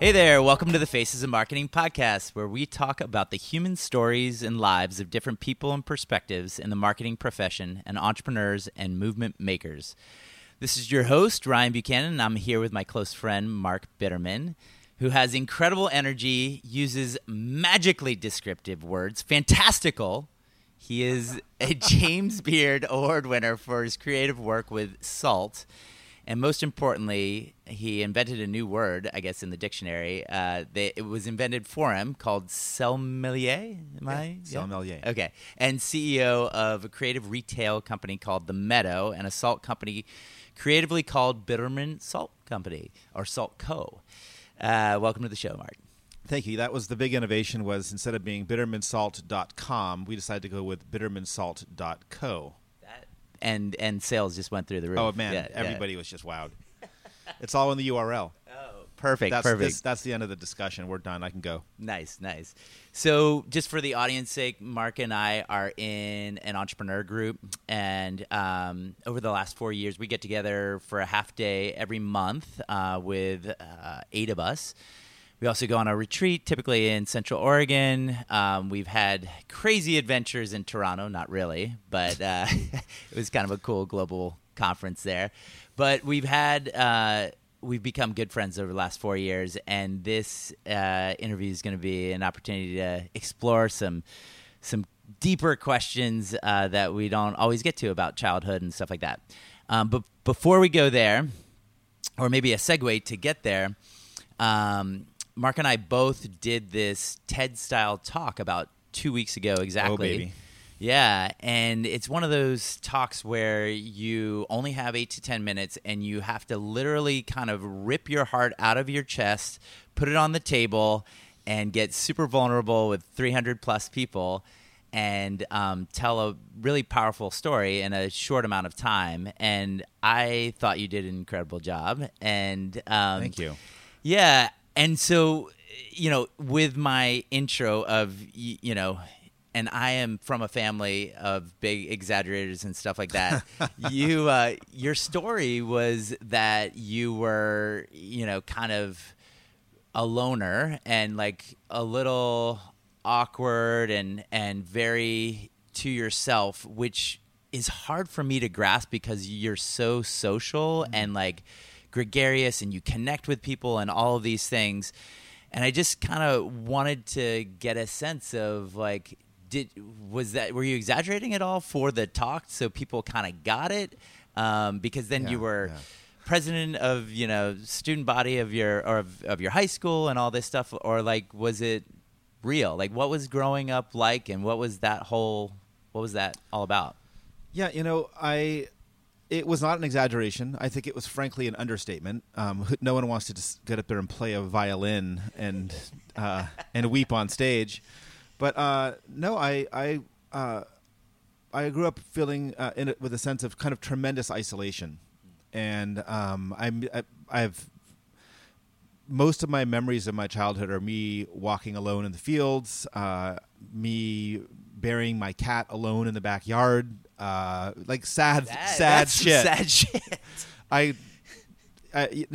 Hey there, welcome to the Faces of Marketing podcast, where we talk about the human stories and lives of different people and perspectives in the marketing profession and entrepreneurs and movement makers. This is your host, Ryan Buchanan, and I'm here with my close friend, Mark Bitterman, who has incredible energy, uses magically descriptive words, fantastical. He is a James Beard Award winner for his creative work with Salt and most importantly, he invented a new word, I guess, in the dictionary. Uh, it was invented for him called selmelier. Am I? Yeah, selmelier. Okay. And CEO of a creative retail company called The Meadow and a salt company creatively called Bitterman Salt Company or Salt Co. Uh, welcome to the show, Mark. Thank you. That was the big innovation was instead of being bittermansalt.com, we decided to go with bittermansalt.co and and sales just went through the roof. Oh man, yeah, everybody yeah. was just wowed. it's all in the URL. Oh, perfect, that's, perfect. This, that's the end of the discussion. We're done. I can go. Nice, nice. So, just for the audience sake, Mark and I are in an entrepreneur group, and um, over the last four years, we get together for a half day every month uh, with uh, eight of us we also go on a retreat, typically in Central Oregon. Um, we've had crazy adventures in Toronto, not really, but uh, it was kind of a cool global conference there. But we've had uh, we've become good friends over the last four years, and this uh, interview is going to be an opportunity to explore some some deeper questions uh, that we don't always get to about childhood and stuff like that. Um, but before we go there, or maybe a segue to get there. Um, Mark and I both did this TED style talk about two weeks ago exactly. Oh, baby. Yeah, and it's one of those talks where you only have eight to 10 minutes and you have to literally kind of rip your heart out of your chest, put it on the table, and get super vulnerable with 300 plus people and um, tell a really powerful story in a short amount of time. And I thought you did an incredible job. And um, thank you. Yeah, and so you know with my intro of you know and I am from a family of big exaggerators and stuff like that. you, uh, your story was that you were, you know, kind of a loner and like a little awkward and and very to yourself, which is hard for me to grasp because you're so social mm-hmm. and like gregarious and you connect with people and all of these things. And I just kind of wanted to get a sense of like, did was that were you exaggerating at all for the talk so people kind of got it? Um, because then yeah, you were. Yeah president of you know student body of your or of, of your high school and all this stuff or like was it real like what was growing up like and what was that whole what was that all about yeah you know i it was not an exaggeration. I think it was frankly an understatement. Um, no one wants to just get up there and play a violin and uh, and weep on stage. But uh, no, I I uh, I grew up feeling uh, in it with a sense of kind of tremendous isolation, and um, I'm I, I've most of my memories of my childhood are me walking alone in the fields, uh, me burying my cat alone in the backyard, uh, like sad, that, sad shit. Sad shit. I, I,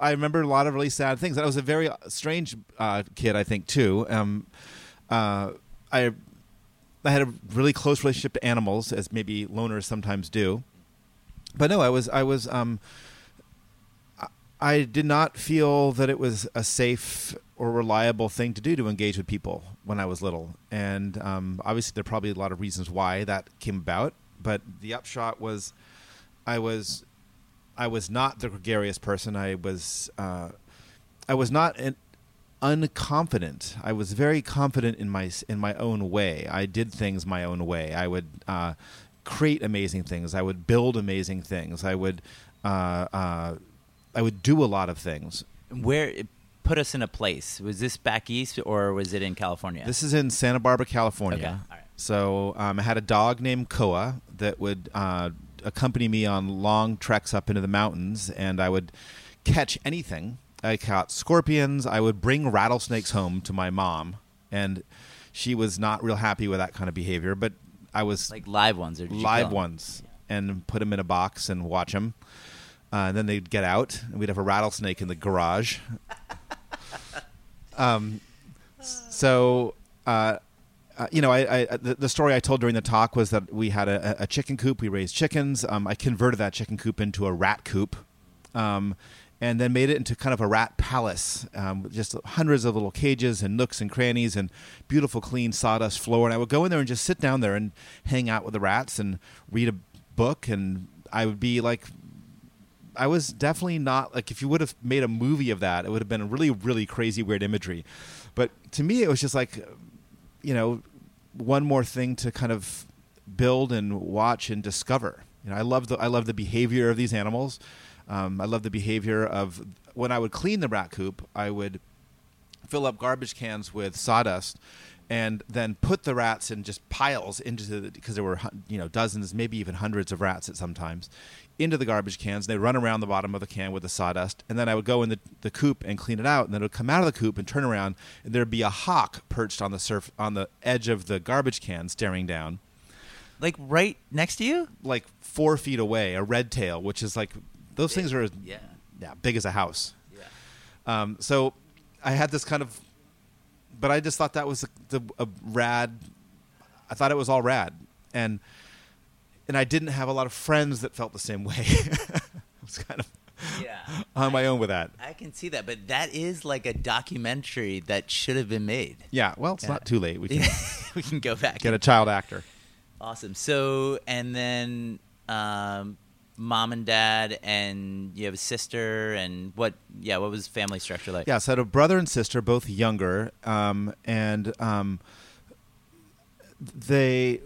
I remember a lot of really sad things. I was a very strange uh, kid, I think, too. Um, uh, I, I had a really close relationship to animals, as maybe loners sometimes do. But no, I was, I was, um, I did not feel that it was a safe or reliable thing to do to engage with people when I was little. And um, obviously, there are probably a lot of reasons why that came about. But the upshot was, I was, I was not the gregarious person. I was, uh, I was not an unconfident. I was very confident in my in my own way. I did things my own way. I would uh, create amazing things. I would build amazing things. I would. Uh, uh I would do a lot of things. Where put us in a place? Was this back east or was it in California? This is in Santa Barbara, California. Okay. All right. So um, I had a dog named Koa that would uh, accompany me on long treks up into the mountains, and I would catch anything. I caught scorpions. I would bring rattlesnakes home to my mom, and she was not real happy with that kind of behavior. But I was like live ones or live ones, and put them in a box and watch them. Uh, and then they'd get out, and we'd have a rattlesnake in the garage. Um, so. Uh, uh, you know, I, I the, the, story I told during the talk was that we had a, a chicken coop. We raised chickens. Um, I converted that chicken coop into a rat coop, um, and then made it into kind of a rat palace, um, just hundreds of little cages and nooks and crannies and beautiful clean sawdust floor. And I would go in there and just sit down there and hang out with the rats and read a book. And I would be like, I was definitely not like if you would have made a movie of that, it would have been a really, really crazy, weird imagery. But to me, it was just like you know, one more thing to kind of build and watch and discover. You know, I love the I love the behavior of these animals. Um, I love the behavior of when I would clean the rat coop, I would fill up garbage cans with sawdust and then put the rats in just piles into the because there were you know dozens maybe even hundreds of rats at sometimes into the garbage cans. They run around the bottom of the can with the sawdust, and then I would go in the, the coop and clean it out. And then it would come out of the coop and turn around, and there'd be a hawk perched on the surf on the edge of the garbage can, staring down, like right next to you, like four feet away. A red tail, which is like those big. things are yeah, yeah, big as a house. Yeah. Um, so I had this kind of, but I just thought that was the, the a rad. I thought it was all rad, and and I didn't have a lot of friends that felt the same way. I was kind of yeah on my own with that. I can see that, but that is like a documentary that should have been made. Yeah, well, it's Yeah. not too late. We can we can go back. get a child actor. Awesome. So, and then um, mom and dad, and you have a sister, and what? Yeah, what was family structure like? Yeah, so I had a brother and sister, both younger, um, and um, they.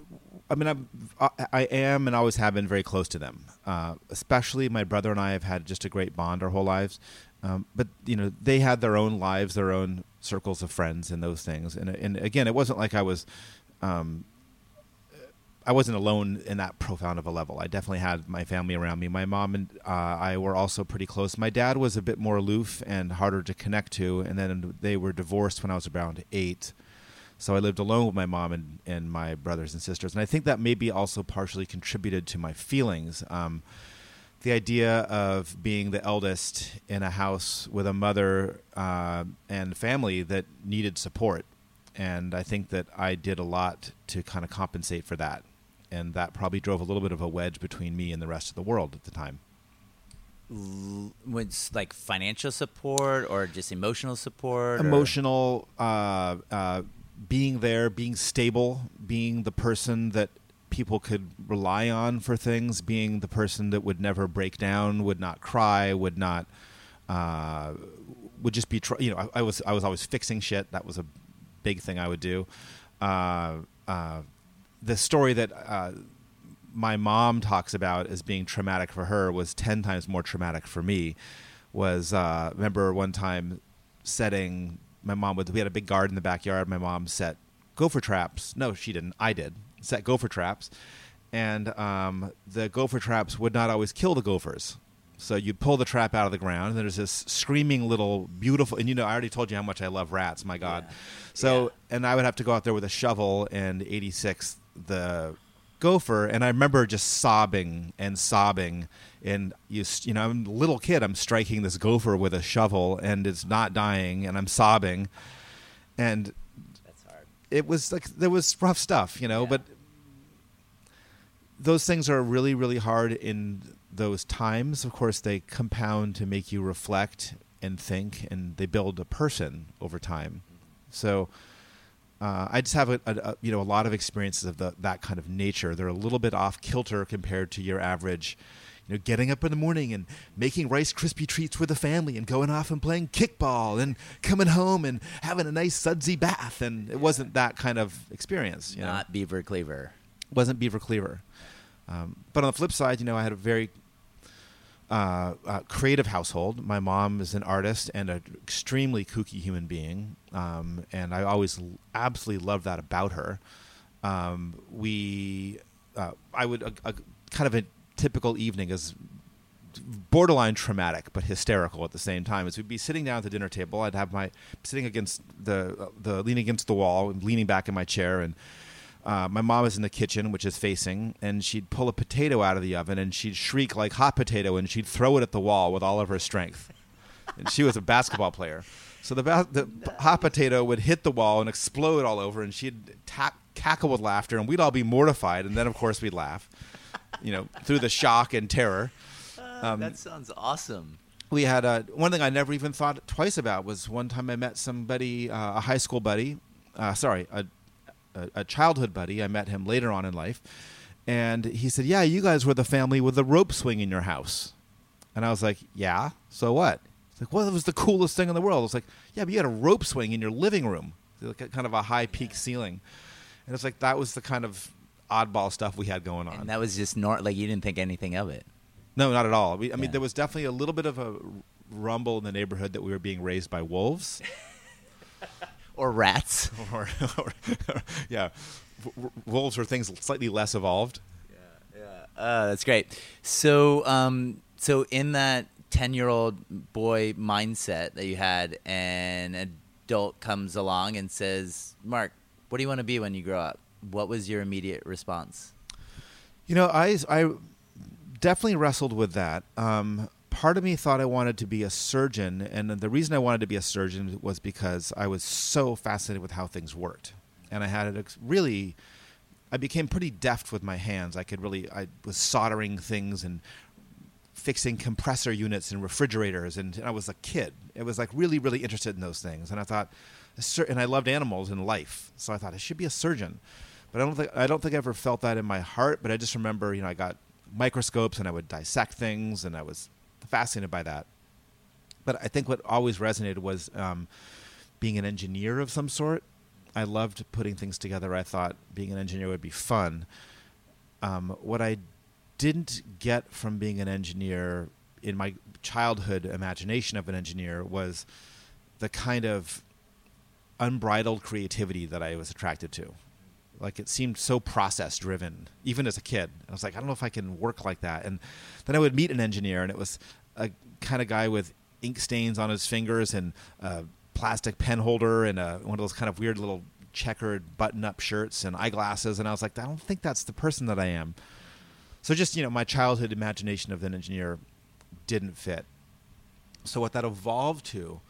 I mean, I'm, I, I am and always have been very close to them. Uh, especially my brother and I have had just a great bond our whole lives. Um, but you know, they had their own lives, their own circles of friends, and those things. And and again, it wasn't like I was. Um, I wasn't alone in that profound of a level. I definitely had my family around me. My mom and uh, I were also pretty close. My dad was a bit more aloof and harder to connect to, and then they were divorced when I was around eight. So I lived alone with my mom and, and my brothers and sisters, and I think that maybe also partially contributed to my feelings. Um, the idea of being the eldest in a house with a mother uh, and family that needed support, and I think that I did a lot to kind of compensate for that, and that probably drove a little bit of a wedge between me and the rest of the world at the time. Was like financial support or just emotional support? emotional uh, uh, being there being stable being the person that people could rely on for things being the person that would never break down would not cry would not uh, would just be tr- you know I, I was I was always fixing shit. That was a big thing I would do. Uh, uh, the story that uh, my mom talks about as being traumatic for her was 10 times more traumatic for me was uh, remember one time setting my mom would we had a big garden in the backyard. My mom set gopher traps. No she didn't. I did. Set gopher traps. And um, the gopher traps would not always kill the gophers. So you'd pull the trap out of the ground and there's this screaming little beautiful and you know i already told you how much i love rats my god. Yeah. so Yeah. and i would have to go out there with a shovel and 86 the gopher and i remember just sobbing and sobbing and you you know i'm a little kid i'm striking this gopher with a shovel and it's not dying and i'm sobbing and That's hard. it was like there was rough stuff you know Yeah. but those things are really really hard in those times of course they compound to make you reflect and think and they build a person over time so uh, I just have a, a, a you know a lot of experiences of the, that kind of nature. They're a little bit off kilter compared to your average, you know, getting up in the morning and making Rice Krispie treats with the family and going off and playing kickball and coming home and having a nice sudsy bath. And it wasn't that kind of experience. You know, Not Beaver Cleaver. wasn't Beaver Cleaver. Um, but on the flip side, you know, I had a very uh, uh, creative household. My mom is an artist and an extremely kooky human being, um, and I always absolutely loved that about her. Um, we, uh, I would a, a kind of a typical evening is borderline traumatic but hysterical at the same time. As we'd be sitting down at the dinner table, I'd have my sitting against the the leaning against the wall, and leaning back in my chair, and uh, my mom is in the kitchen, which is facing, and she'd pull a potato out of the oven and she'd shriek like hot potato, and she'd throw it at the wall with all of her strength. and she was a basketball player. So the ba- the hot potato would hit the wall and explode all over, and she'd ta- cackle with laughter, and we'd all be mortified, and then of course we'd laugh, you know, through the shock and terror. Um, that sounds awesome. we had a one thing I never even thought twice about was one time I met somebody, uh, a high school buddy, uh, sorry, a, a a childhood buddy. I met him later on in life, and he said, "Yeah, you guys were the family with the rope swing in your house," and I was like, "Yeah, so what?" It's like, "Well, it was the coolest thing in the world." I was like, "Yeah, but you had a rope swing in your living room, like kind of a high peak ceiling," and it's like that was the kind of oddball stuff we had going on. And that was just nor- like you didn't think anything of it. No, not at all. We, I mean, Yeah. there was definitely a little bit of a rumble in the neighborhood that we were being raised by wolves. Or rats. or, or, yeah, w- w- wolves were things slightly less evolved. Yeah, uh, that's great. So, um, so in that ten-year-old boy mindset that you had, an adult comes along and says, "Mark, what do you want to be when you grow up?" What was your immediate response? You know, I, I definitely wrestled with that. Um, part of me thought I wanted to be a surgeon, and the reason I wanted to be a surgeon was because I was so fascinated with how things worked, and I had ex- really. I became pretty deft with my hands. I could really. I was soldering things and fixing compressor units and refrigerators, and I was a kid. It was like really, really interested in those things, and I thought, and I loved animals and life, so I thought I should be a surgeon. But I don't think I don't think I ever felt that in my heart. But I just remember, you know, I got microscopes and I would dissect things, and I was fascinated by that. But I think what always resonated was um, being an engineer of some sort. I loved putting things together. I thought being an engineer would be fun. Um, what I didn't get from being an engineer in my childhood imagination of an engineer was the kind of unbridled creativity that I was attracted to. Like it seemed so process driven, even as a kid. I was like, I don't know if I can work like that. And then I would meet an engineer, and it was a kind of guy with ink stains on his fingers and a plastic pen holder and a, one of those kind of weird little checkered button up shirts and eyeglasses. And I was like, I don't think that's the person that I am. So just you know, my childhood imagination of an engineer didn't fit. So what that evolved to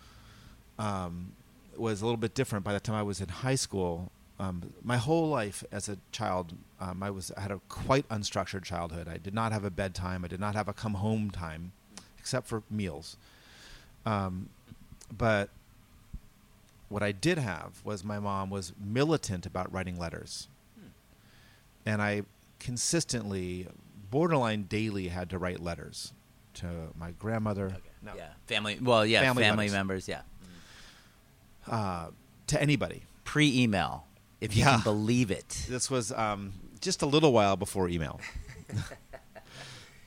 um, was a little bit different. By the time I was in high school, um, my whole life as a child, um, I was I had a quite unstructured childhood. I did not have a bedtime. I did not have a come home time, except for meals. Um, but what I did have was my mom was militant about writing letters, and I consistently, borderline daily, had to write letters to my grandmother. No. Yeah, family. Well, yeah, Family family, letters. members. Yeah, uh, to anybody. pre-email, if you Yeah. can believe it. This was um, just a little while before email.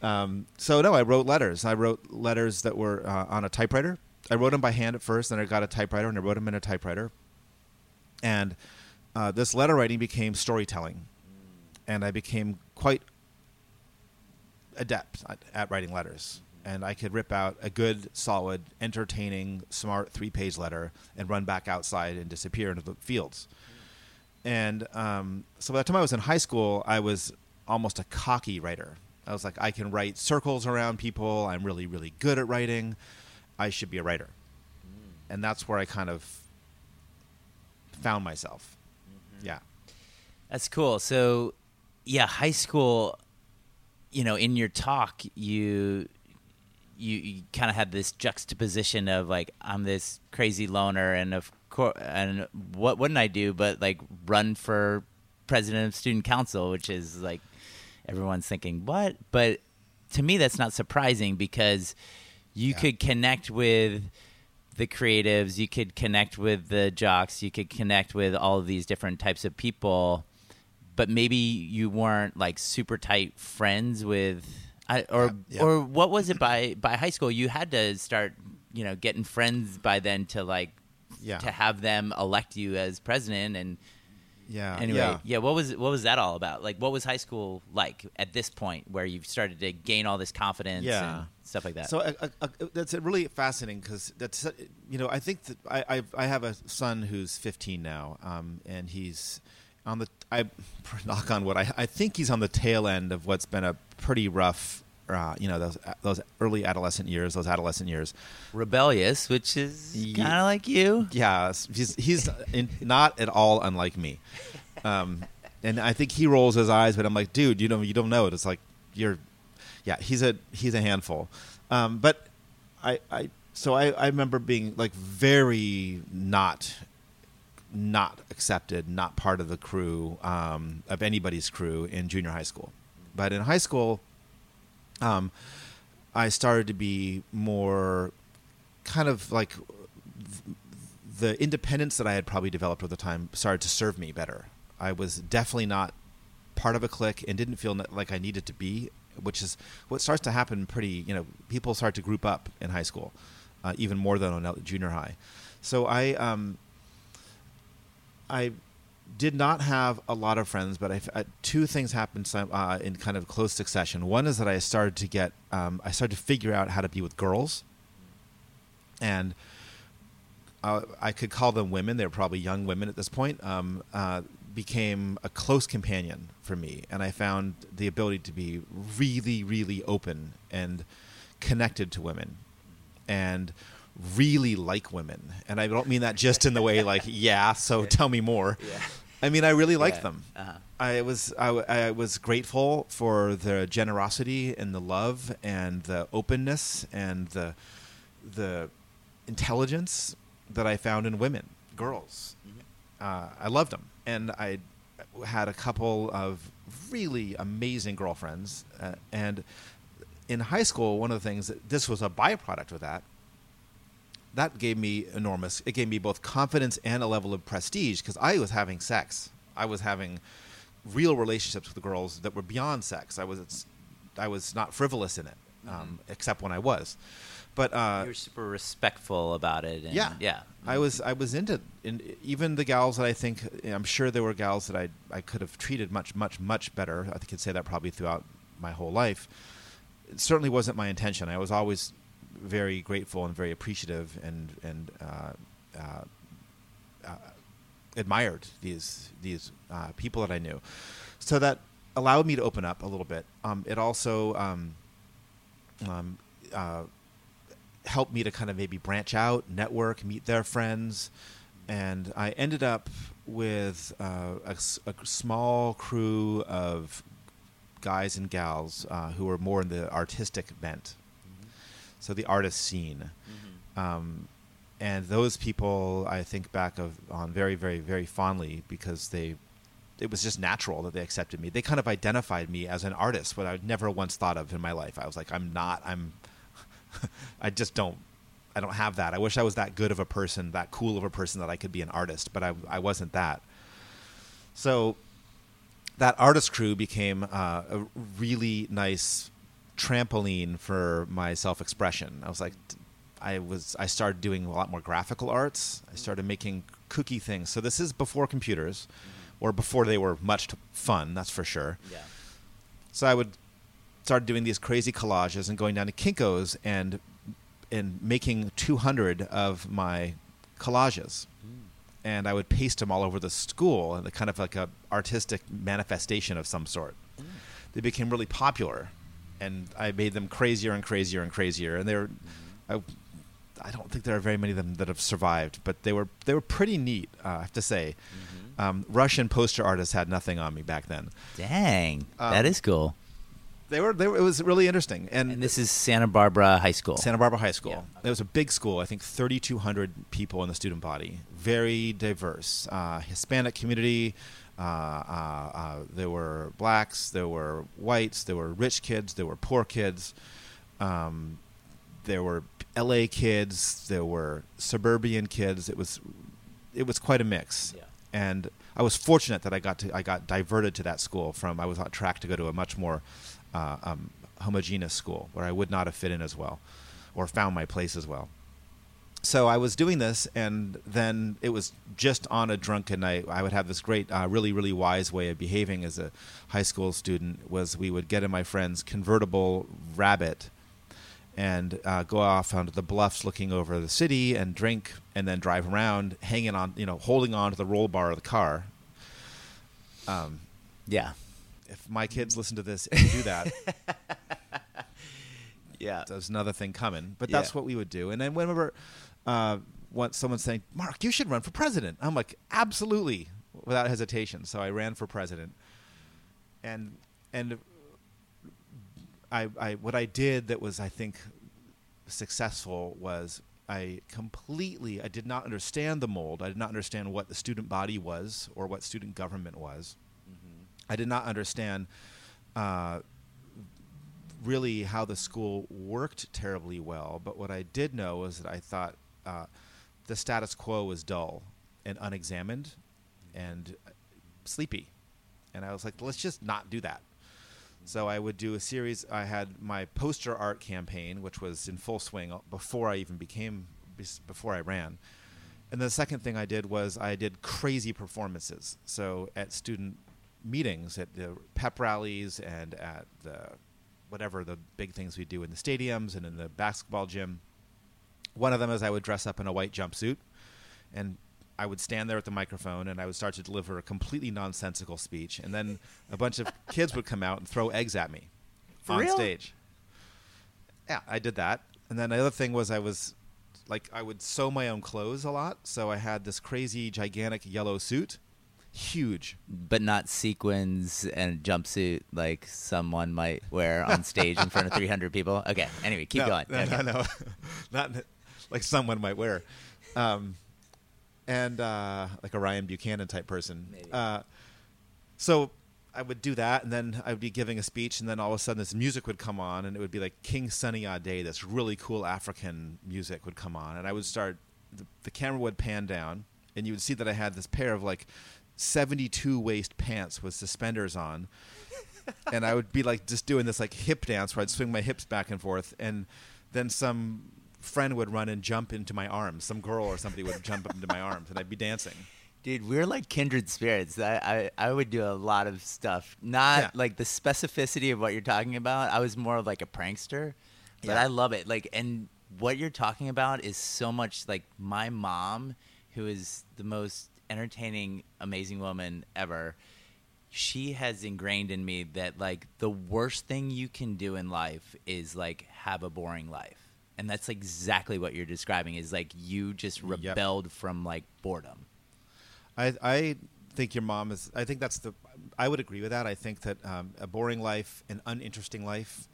um, so no, I wrote letters. I wrote letters that were uh, on a typewriter. I wrote them by hand at first, then I got a typewriter and I wrote them in a typewriter. And uh, this letter writing became storytelling, and I became quite adept at, at writing letters. And I could rip out a good, solid, entertaining, smart three-page letter and run back outside and disappear into the fields. And um, so by the time I was in high school, I was almost a cocky writer. I was like, I can write circles around people. I'm really, really good at writing. I should be a writer. Mm. And that's where I kind of found myself. Mm-hmm. Yeah. That's cool. So, yeah, high school. You know, in your talk, you you, you kind of had this juxtaposition of like I'm this crazy loner, and of course, and what wouldn't I do but like run for president of student council, which is like everyone's thinking what, but to me that's not surprising because you Yeah. could connect with the creatives, you could connect with the jocks, you could connect with all of these different types of people, but maybe you weren't like super tight friends with, I, or Yeah, yeah. or what was it by by high school? You had to start, you know, getting friends by then to like Yeah. to have them elect you as president and Yeah. anyway yeah. yeah. what was what was that all about like what was high school like at this point where you've started to gain all this confidence Yeah. and stuff like that So uh, uh, that's really fascinating because that's you know I think that I I've, I have a son who's 15 now, um, and he's on the I knock on wood I I think he's on the tail end of what's been a pretty rough uh, you know those those early adolescent years, those adolescent years. Rebellious, which is kind of like you. Yeah, he's he's in, not at all unlike me. Um, and I think he rolls his eyes, but I'm like, dude, you don't you don't know it. It's like you're, yeah, he's a he's a handful. Um, but I I so I I remember being like very not not accepted, not part of the crew um, of anybody's crew in junior high school. But in high school, um, I started to be more kind of like the independence that I had probably developed over the time started to serve me better. I was definitely not part of a clique and didn't feel like I needed to be, which is what starts to happen pretty, you know, people start to group up in high school, uh, even more than on junior high. So I, um, I did not have a lot of friends, but I, uh, two things happened uh, in kind of close succession. One is that I started to get, um, I started to figure out how to be with girls, and uh, I could call them women. They were probably young women at this point. Um, uh, became a close companion for me, and I found the ability to be really, really open and connected to women, and really like women. And I don't mean that just in the way like, yeah, so tell me more. Yeah. I mean, I really liked Yeah. them. Uh-huh. I was I, I was grateful for the generosity and the love and the openness and the the intelligence that I found in women, girls. Uh, I loved them, and I had a couple of really amazing girlfriends. Uh, and in high school, one of the things that this was a byproduct of that. That gave me enormous. It gave me both confidence and a level of prestige because I was having sex. I was having real relationships with girls that were beyond sex. I was I was not frivolous in it, um, except when I was. But uh, you were super respectful about it. And, yeah, yeah. I was I was into in, even the gals that I think I'm sure there were gals that I I could have treated much much much better. I could say that probably throughout my whole life. It certainly wasn't my intention. I was always very grateful and very appreciative and and uh, uh, uh, admired these these people that I knew. So that allowed me to open up a little bit. Um, it also um, um, uh, helped me to kind of maybe branch out, network, meet their friends, and I ended up with uh, a, a small crew of guys and gals uh, who were more in the artistic bent, so the artist scene. Um, and those people, I think back of on very, very, very fondly because they, it was just natural that they accepted me. They kind of identified me as an artist, what I'd never once thought of in my life. I was like, I'm not. I'm. I just don't. I don't have that. I wish I was that good of a person, that cool of a person that I could be an artist, but I, I wasn't that. So that artist crew became uh, a really nice trampoline for my self-expression. I was like, I was I started doing a lot more graphical arts. I started making cookie things. So this is before computers, or before they were much fun. That's for sure. yeah. So I would start doing these crazy collages and going down to Kinkos and and making 200 of my collages. Hmm. And I would paste them all over the school and the kind of like a artistic manifestation of some sort. Hmm. They became really popular, and I made them crazier and crazier and crazier. And they're, I, I don't think there are very many of them that have survived, but they were they were pretty neat. Uh, I have to say, um, Russian poster artists had nothing on me back then. Dang, Um, that is cool. They were, they were it was really interesting, and, And this is Santa Barbara High School. Santa Barbara High School. Yeah. It was a big school. I think 3,200 people in the student body. Very diverse. Uh, Hispanic community. Uh, uh, uh, there were blacks. There were whites. There were rich kids. There were poor kids. Um, there were L.A. kids. There were suburban kids. It was, it was quite a mix. Yeah. And I was fortunate that I got to I got diverted to that school from I was on track to go to a much more uh, um, homogeneous school where I would not have fit in as well, or found my place as well. So I was doing this, and then it was just on a drunken night. I would have this great, uh, really, really wise way of behaving as a high school student. Was we would get in my friend's convertible rabbit, and uh, go off onto the bluffs, looking over the city, and drink, and then drive around, hanging on, you know, holding on to the roll bar of the car. Um, Yeah. if my kids listen to this and do that, Yeah. there's another thing coming. But Yeah. that's what we would do. And then whenever uh, once someone's saying, Mark, you should run for president, I'm like, absolutely, without hesitation. So I ran for president, and and I, I what I did that was I think successful was I completely I did not understand the mold. I did not understand what the student body was or what student government was. I did not understand uh, really how the school worked terribly well. But what I did know was that I thought uh, the status quo was dull and unexamined and sleepy. And I was like, let's just not do that. So I would do a series. I had my poster art campaign, which was in full swing before I even became, before I ran. And the second thing I did was I did crazy performances. So at student meetings, at the pep rallies, and at the whatever the big things we do in the stadiums and in the basketball gym. One of them is I would dress up in a white jumpsuit, and I would stand there at the microphone and I would start to deliver a completely nonsensical speech, and then a bunch of kids would come out and throw eggs at me For on real? stage. Yeah, I did that. And then the other thing was I was like I would sew my own clothes a lot, so I had this crazy gigantic yellow suit, huge. but not sequins and jumpsuit like someone might wear on stage in front of 300 people. Okay. Anyway, keep no, going. No, Okay. no, no, not like someone might wear, um, and uh, like a Ryan Buchanan type person. Uh, so I would do that, and then I would be giving a speech, and then all of a sudden this music would come on, and it would be like King Sunny Ade, this really cool African music would come on, and I would start. The, the camera would pan down, and you would see that I had this pair of like seventy-two waist pants with suspenders on and I would be like just doing this like hip dance where I'd swing my hips back and forth, and then some friend would run and jump into my arms. Some girl or somebody would jump into my arms, and I'd be dancing. Dude, we're like kindred spirits. I, I, I would do a lot of stuff. Not Yeah. like the specificity of what you're talking about. I was more of like a prankster, but Yeah. I love it. Like, and what you're talking about is so much like my mom, who is the most entertaining, amazing woman ever. She has ingrained in me that like the worst thing you can do in life is like have a boring life. And that's exactly what you're describing is like you just Yep. rebelled from like boredom. I I think your mom is. I think that's the. I would agree with that. I think that um, a boring life, an uninteresting life,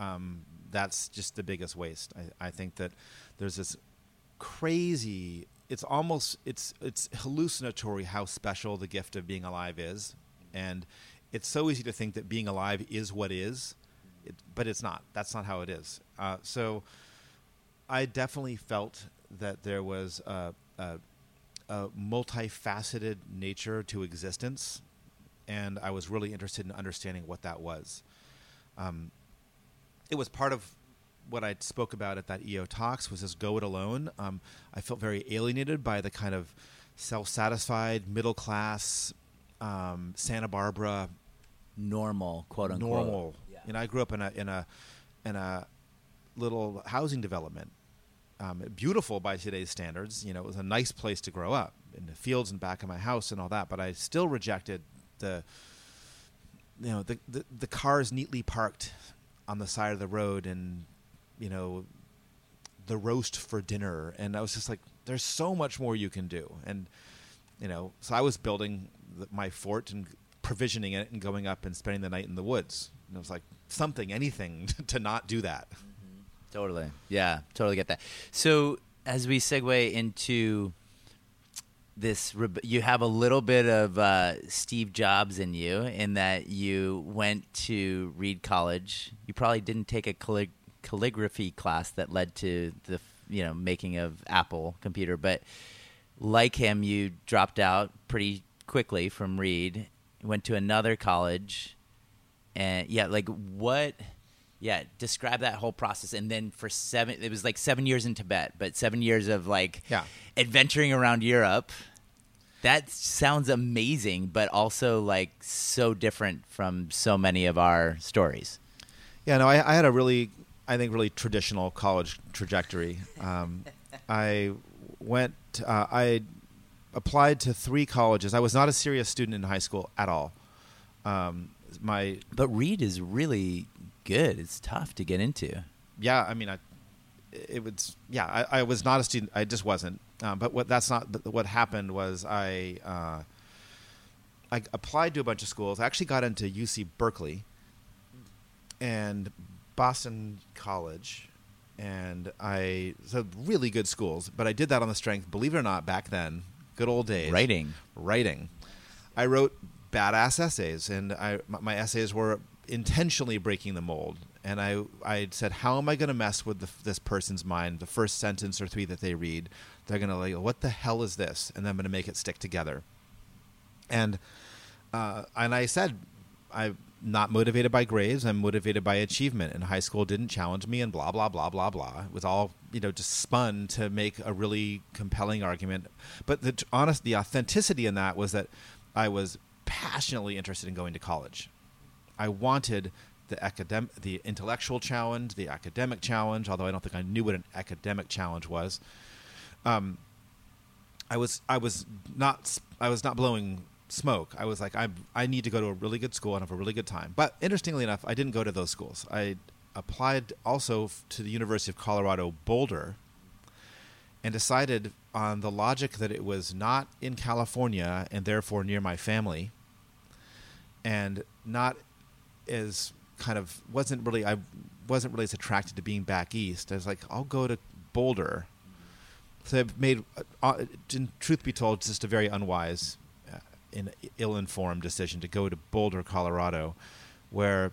um, that's just the biggest waste. I, I think that there's this crazy. It's almost it's it's hallucinatory how special the gift of being alive is, and it's so easy to think that being alive is what is, it, but it's not. That's not how it is. Uh, so, I definitely felt that there was a, a, a multifaceted nature to existence, and I was really interested in understanding what that was. Um, it was part of what I spoke about at that EO talks was this go it alone. Um, I felt very alienated by the kind of self-satisfied middle class um, Santa Barbara normal, quote unquote. normal. Yeah. You know, I grew up in a in a in a little housing development, um, beautiful by today's standards. You know, it was a nice place to grow up in the fields and back of my house and all that. But I still rejected the you know the the, the cars neatly parked on the side of the road and you know the roast for dinner and i was just like there's so much more you can do and you know so i was building the, my fort and provisioning it and going up and spending the night in the woods and it was like something anything to not do that Totally. Yeah, totally get that. So as we segue into this, you have a little bit of uh, Steve Jobs in you, in that you went to Reed College. You probably didn't take a callig- calligraphy class that led to the you know making of Apple computer, but like him, you dropped out pretty quickly from Reed. Went to another college, and yeah, like what? Yeah, describe that whole process, and then for seven, it was like seven years in Tibet, but seven years of like Yeah. adventuring around Europe. That sounds amazing, but also like so different from so many of our stories. Yeah, no, I, I had a really, I think, really traditional college trajectory. Um, I went, uh, I applied to three colleges. I was not a serious student in high school at all. Um, my But Reed is really good. It's tough to get into. yeah, I mean, I it was yeah, I, I was not a student. I just wasn't. Um, but what that's not what happened was I uh, I applied to a bunch of schools. I actually got into UC Berkeley and Boston College, and I so really good schools. But I did that on the strength, believe it or not, back then, good old days, Writing. writing. I wrote badass essays, and I my, my essays were intentionally breaking the mold. And I I said, how am I going to mess with the, this person's mind? The first sentence or three that they read, they're going to like, what the hell is this? And then I'm going to make it stick together. And uh, and I said, I'm not motivated by grades. I'm motivated by achievement. And high school didn't challenge me, and blah blah blah blah blah. It was all you know, just spun to make a really compelling argument. But the honest, the authenticity in that was that I was passionately interested in going to college. I wanted the academic, the intellectual challenge, the academic challenge. Although I don't think I knew what an academic challenge was. Um, I was I was not I was not blowing smoke. I was like I I need to go to a really good school and have a really good time. But interestingly enough, I didn't go to those schools. I applied also to the University of Colorado Boulder and decided on the logic that it was not in California and therefore near my family and not as kind of wasn't really I wasn't really as attracted to being back east. I was like I'll go to Boulder so I've made, uh, in truth be told, just a very unwise, uh, in ill-informed decision to go to Boulder, Colorado, where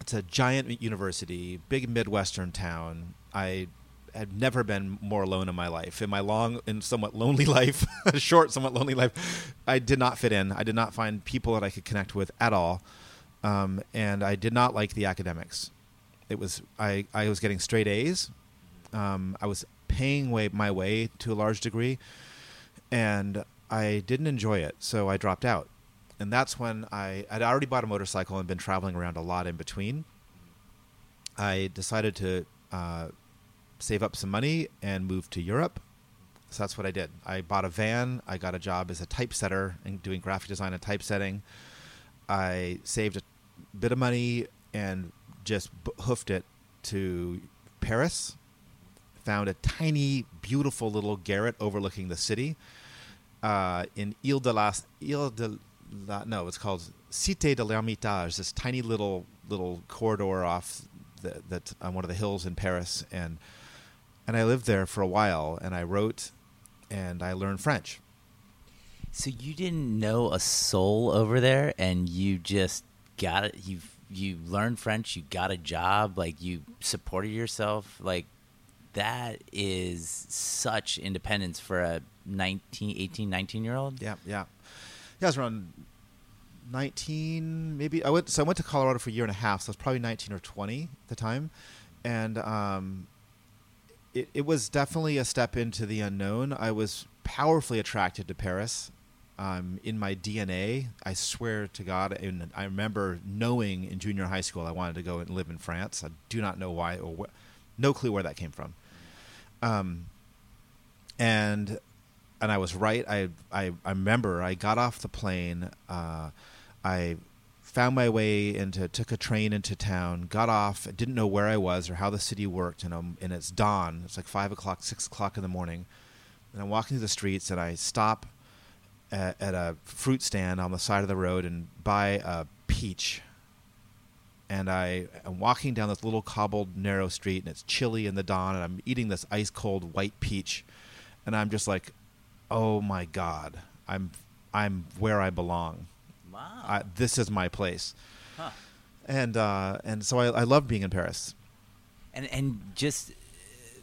it's a giant university, big midwestern town. I had never been more alone in my life. In my long and somewhat lonely life, short, somewhat lonely life, I did not fit in. I did not find people that I could connect with at all, um, and I did not like the academics. It was I, I was getting straight A's. Um, I was paying way, my way to a large degree, and I didn't enjoy it, so I dropped out. And that's when I had already bought a motorcycle and been traveling around a lot in between. I decided to uh, save up some money and move to Europe. So that's what I did. I bought a van. I got a job as a typesetter and doing graphic design and typesetting. I saved a bit of money and just hoofed it to Paris found a tiny, beautiful little garret overlooking the city uh, in Ile de la Ile de la, no, it's called Cité de l'Ermitage. This tiny little little corridor off the, that on one of the hills in Paris, and and I lived there for a while, and I wrote, and I learned French. So you didn't know a soul over there, and you just got it. You you learned French. You got a job. Like you supported yourself. Like that is such independence for a 19, 18, 19 year old. Yeah, yeah, yeah. I was around nineteen, maybe. I went so I went to Colorado for a year and a half, so I was probably nineteen or twenty at the time, and um, it it was definitely a step into the unknown. I was powerfully attracted to Paris. Um, in my DNA, I swear to God, and I remember knowing in junior high school I wanted to go and live in France. I do not know why or no clue where that came from. Um, and and I was right. I, I I remember I got off the plane. Uh, I found my way into took a train into town. Got off. Didn't know where I was or how the city worked. And um, and it's dawn. It's like five o'clock, six o'clock in the morning. And I'm walking through the streets, and I stop at, at a fruit stand on the side of the road and buy a peach. And I am walking down this little cobbled narrow street and it's chilly in the dawn and I'm eating this ice cold white peach. And I'm just like oh my god I'm I'm where I belong. Wow. I, this is my place. Huh. and uh, and so I, I love being in Paris. And and just uh,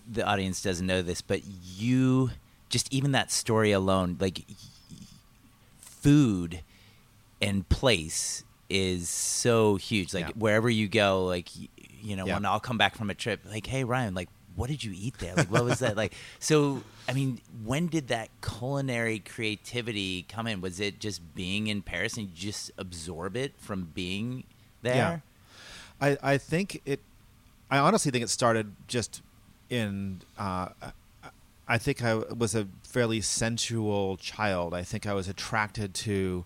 the audience doesn't know this, but you just even that story alone, like food and place is so huge. Like Yeah. wherever you go, like you know, Yeah. when I'll come back from a trip, like, hey Ryan, like what did you eat there? Like what was that like? So I mean, when did that culinary creativity come in? Was it just being in Paris and you just absorb it from being there? Yeah. I, I think it. I honestly think it started just in. Uh, I- think I was a fairly sensual child. I think I was attracted to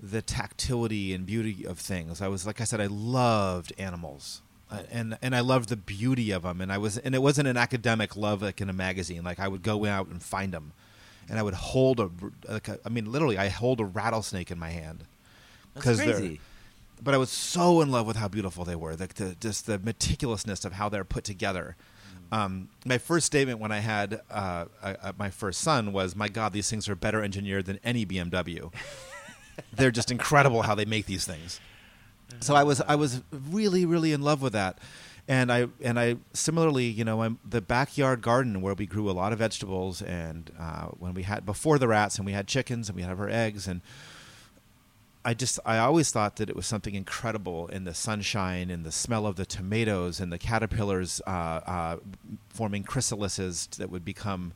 the tactility and beauty of things. I was, like I said, I loved animals. Uh, and and I loved the beauty of them, and I was and it wasn't an academic love like in a magazine. Like I would go out and find them, and I would hold a, like a I mean literally I hold a rattlesnake in my hand That's they're crazy. but I was so in love with how beautiful they were, like the, just the meticulousness of how they're put together. Um, my first statement when I had uh, uh, my first son was, "My God, these things are better engineered than any BMW. they're just incredible how they make these things." So I was I was really really in love with that, and I and I similarly you know I'm, the backyard garden where we grew a lot of vegetables and uh, when we had before the rats and we had chickens and we had our eggs and I just I always thought that it was something incredible in the sunshine and the smell of the tomatoes and the caterpillars uh, uh, forming chrysalises that would become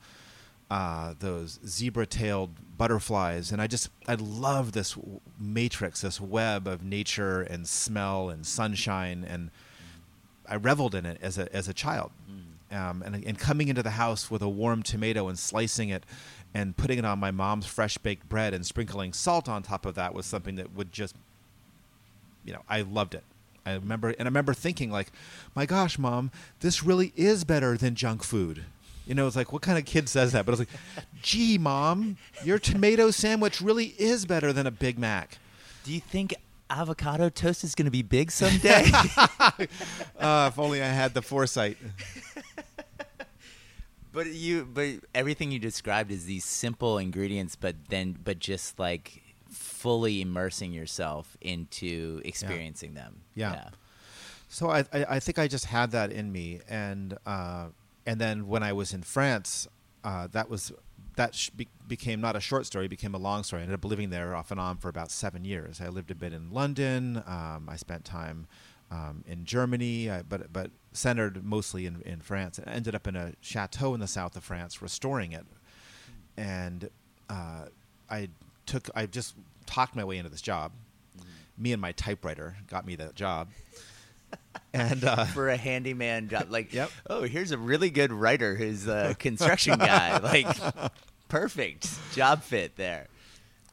uh, those zebra-tailed butterflies, and I just I love this matrix, this web of nature and smell and sunshine, and I reveled in it as a as a child. Um, and, and coming into the house with a warm tomato and slicing it and putting it on my mom's fresh baked bread and sprinkling salt on top of that was something that would just you know i loved it. I remember and i remember thinking like my gosh mom this really is better than junk food. You know it's like what kind of kid says that? But i was like gee mom your tomato sandwich really is better than a big mac. Do you think avocado toast is going to be big someday? uh, if only i had the foresight but you, but everything you described is these simple ingredients, but then, but just like fully immersing yourself into experiencing them. Yeah. So I, I, I think I just had that in me, and uh, and then when I was in France, uh, that was that sh- be- became not a short story, became a long story. I ended up living there off and on for about seven years. I lived a bit in London. Um, I spent time um, in Germany, I, but but centered mostly in, in France. I ended up in a chateau in the south of France, restoring it, and uh, I took I just talked my way into this job. Me and my typewriter got me that job. and uh, for a handyman job. Like, Yep. oh, here's a really good writer who's a construction guy. Like, perfect job fit there.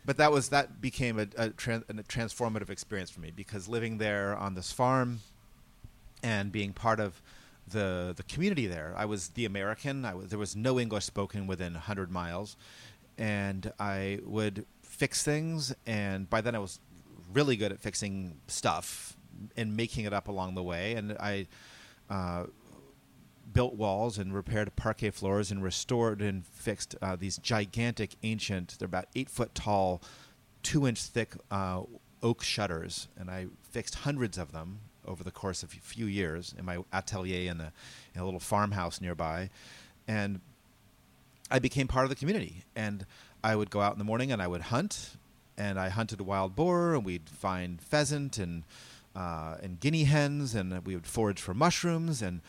But that was that became a, a, a transformative experience for me because living there on this farm and being part of the the community there, I was the American. I was, there was no English spoken within 100 miles, and I would fix things. And by then, I was really good at fixing stuff and making it up along the way. And I. Uh, built walls and repaired parquet floors and restored and fixed uh, these gigantic ancient they're about eight foot tall two inch thick uh, oak shutters. And i fixed hundreds of them over the course of a few years in my atelier in a, in a little farmhouse nearby. And i became part of the community. And i would go out in the morning and i would hunt. And i hunted wild boar and we'd find pheasant and uh, and guinea hens and we would forage for mushrooms. And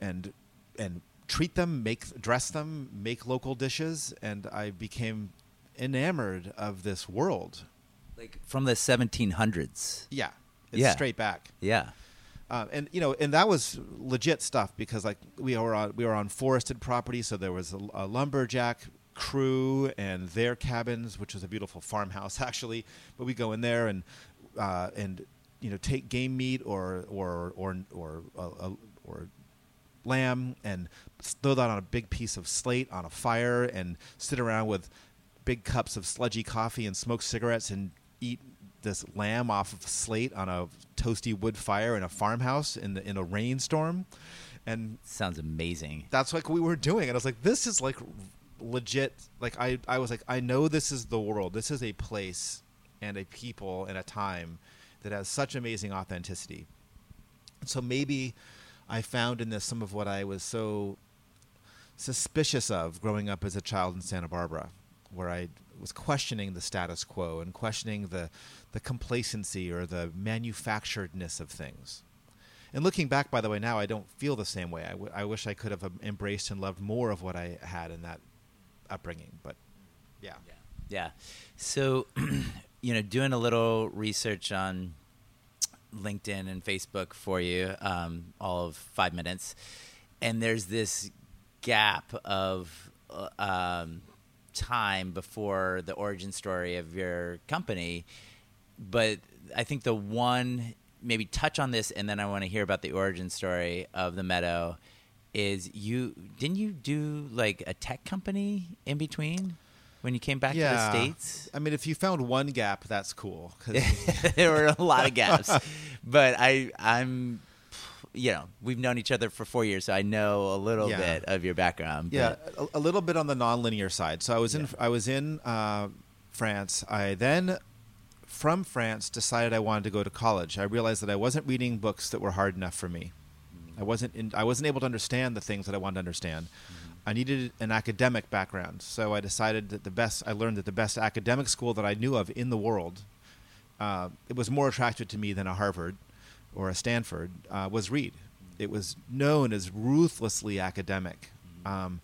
and and treat them, make dress them, make local dishes, and I became enamored of this world. Like from the 1700s. Yeah, it's Yeah. straight back. Yeah. Uh, and you know, and that was legit stuff because like we were on we were on forested property, so there was a, a lumberjack crew and their cabins, which was a beautiful farmhouse actually. But we go in there and uh, and you know take game meat or or or or uh, uh, or lamb and throw that on a big piece of slate on a fire and sit around with big cups of sludgy coffee and smoke cigarettes and eat this lamb off of a slate on a toasty wood fire in a farmhouse in the, in a rainstorm. And Sounds amazing. that's like we were doing. And i was like this is like legit like i i was like i know this is the world. This is a place and a people and a time that has such amazing authenticity. So maybe i found in this some of what i was so suspicious of growing up as a child in santa barbara where i was questioning the status quo and questioning the the complacency or the manufacturedness of things and looking back, by the way, now I don't feel the same way. I, w- I wish I could have um, embraced and loved more of what I had in that upbringing. But yeah, Yeah. So, you know, doing a little research on LinkedIn and Facebook for you, um, all of five minutes, and there's this gap of um, time before the origin story of your company, but I think the one maybe touch on this, and then I want to hear about the origin story of the Meadow. Is you didn't you do like a tech company in between when you came back to the states? I mean, if you found one gap, that's cool. there were a lot of gaps, but I I'm you know we've known each other for four years, so I know a little Yeah. bit of your background. yeah, a, a little bit on the nonlinear side. So I was in Yeah. I was in uh, France. I then from France decided I wanted to go to college. I realized that I wasn't reading books that were hard enough for me. I wasn't in, I wasn't able to understand the things that I wanted to understand. I needed an academic background, so I decided that the best I learned that the best academic school that I knew of in the world, uh, it was more attractive to me than a Harvard or a Stanford, uh, was Reed. It was known as ruthlessly academic, um,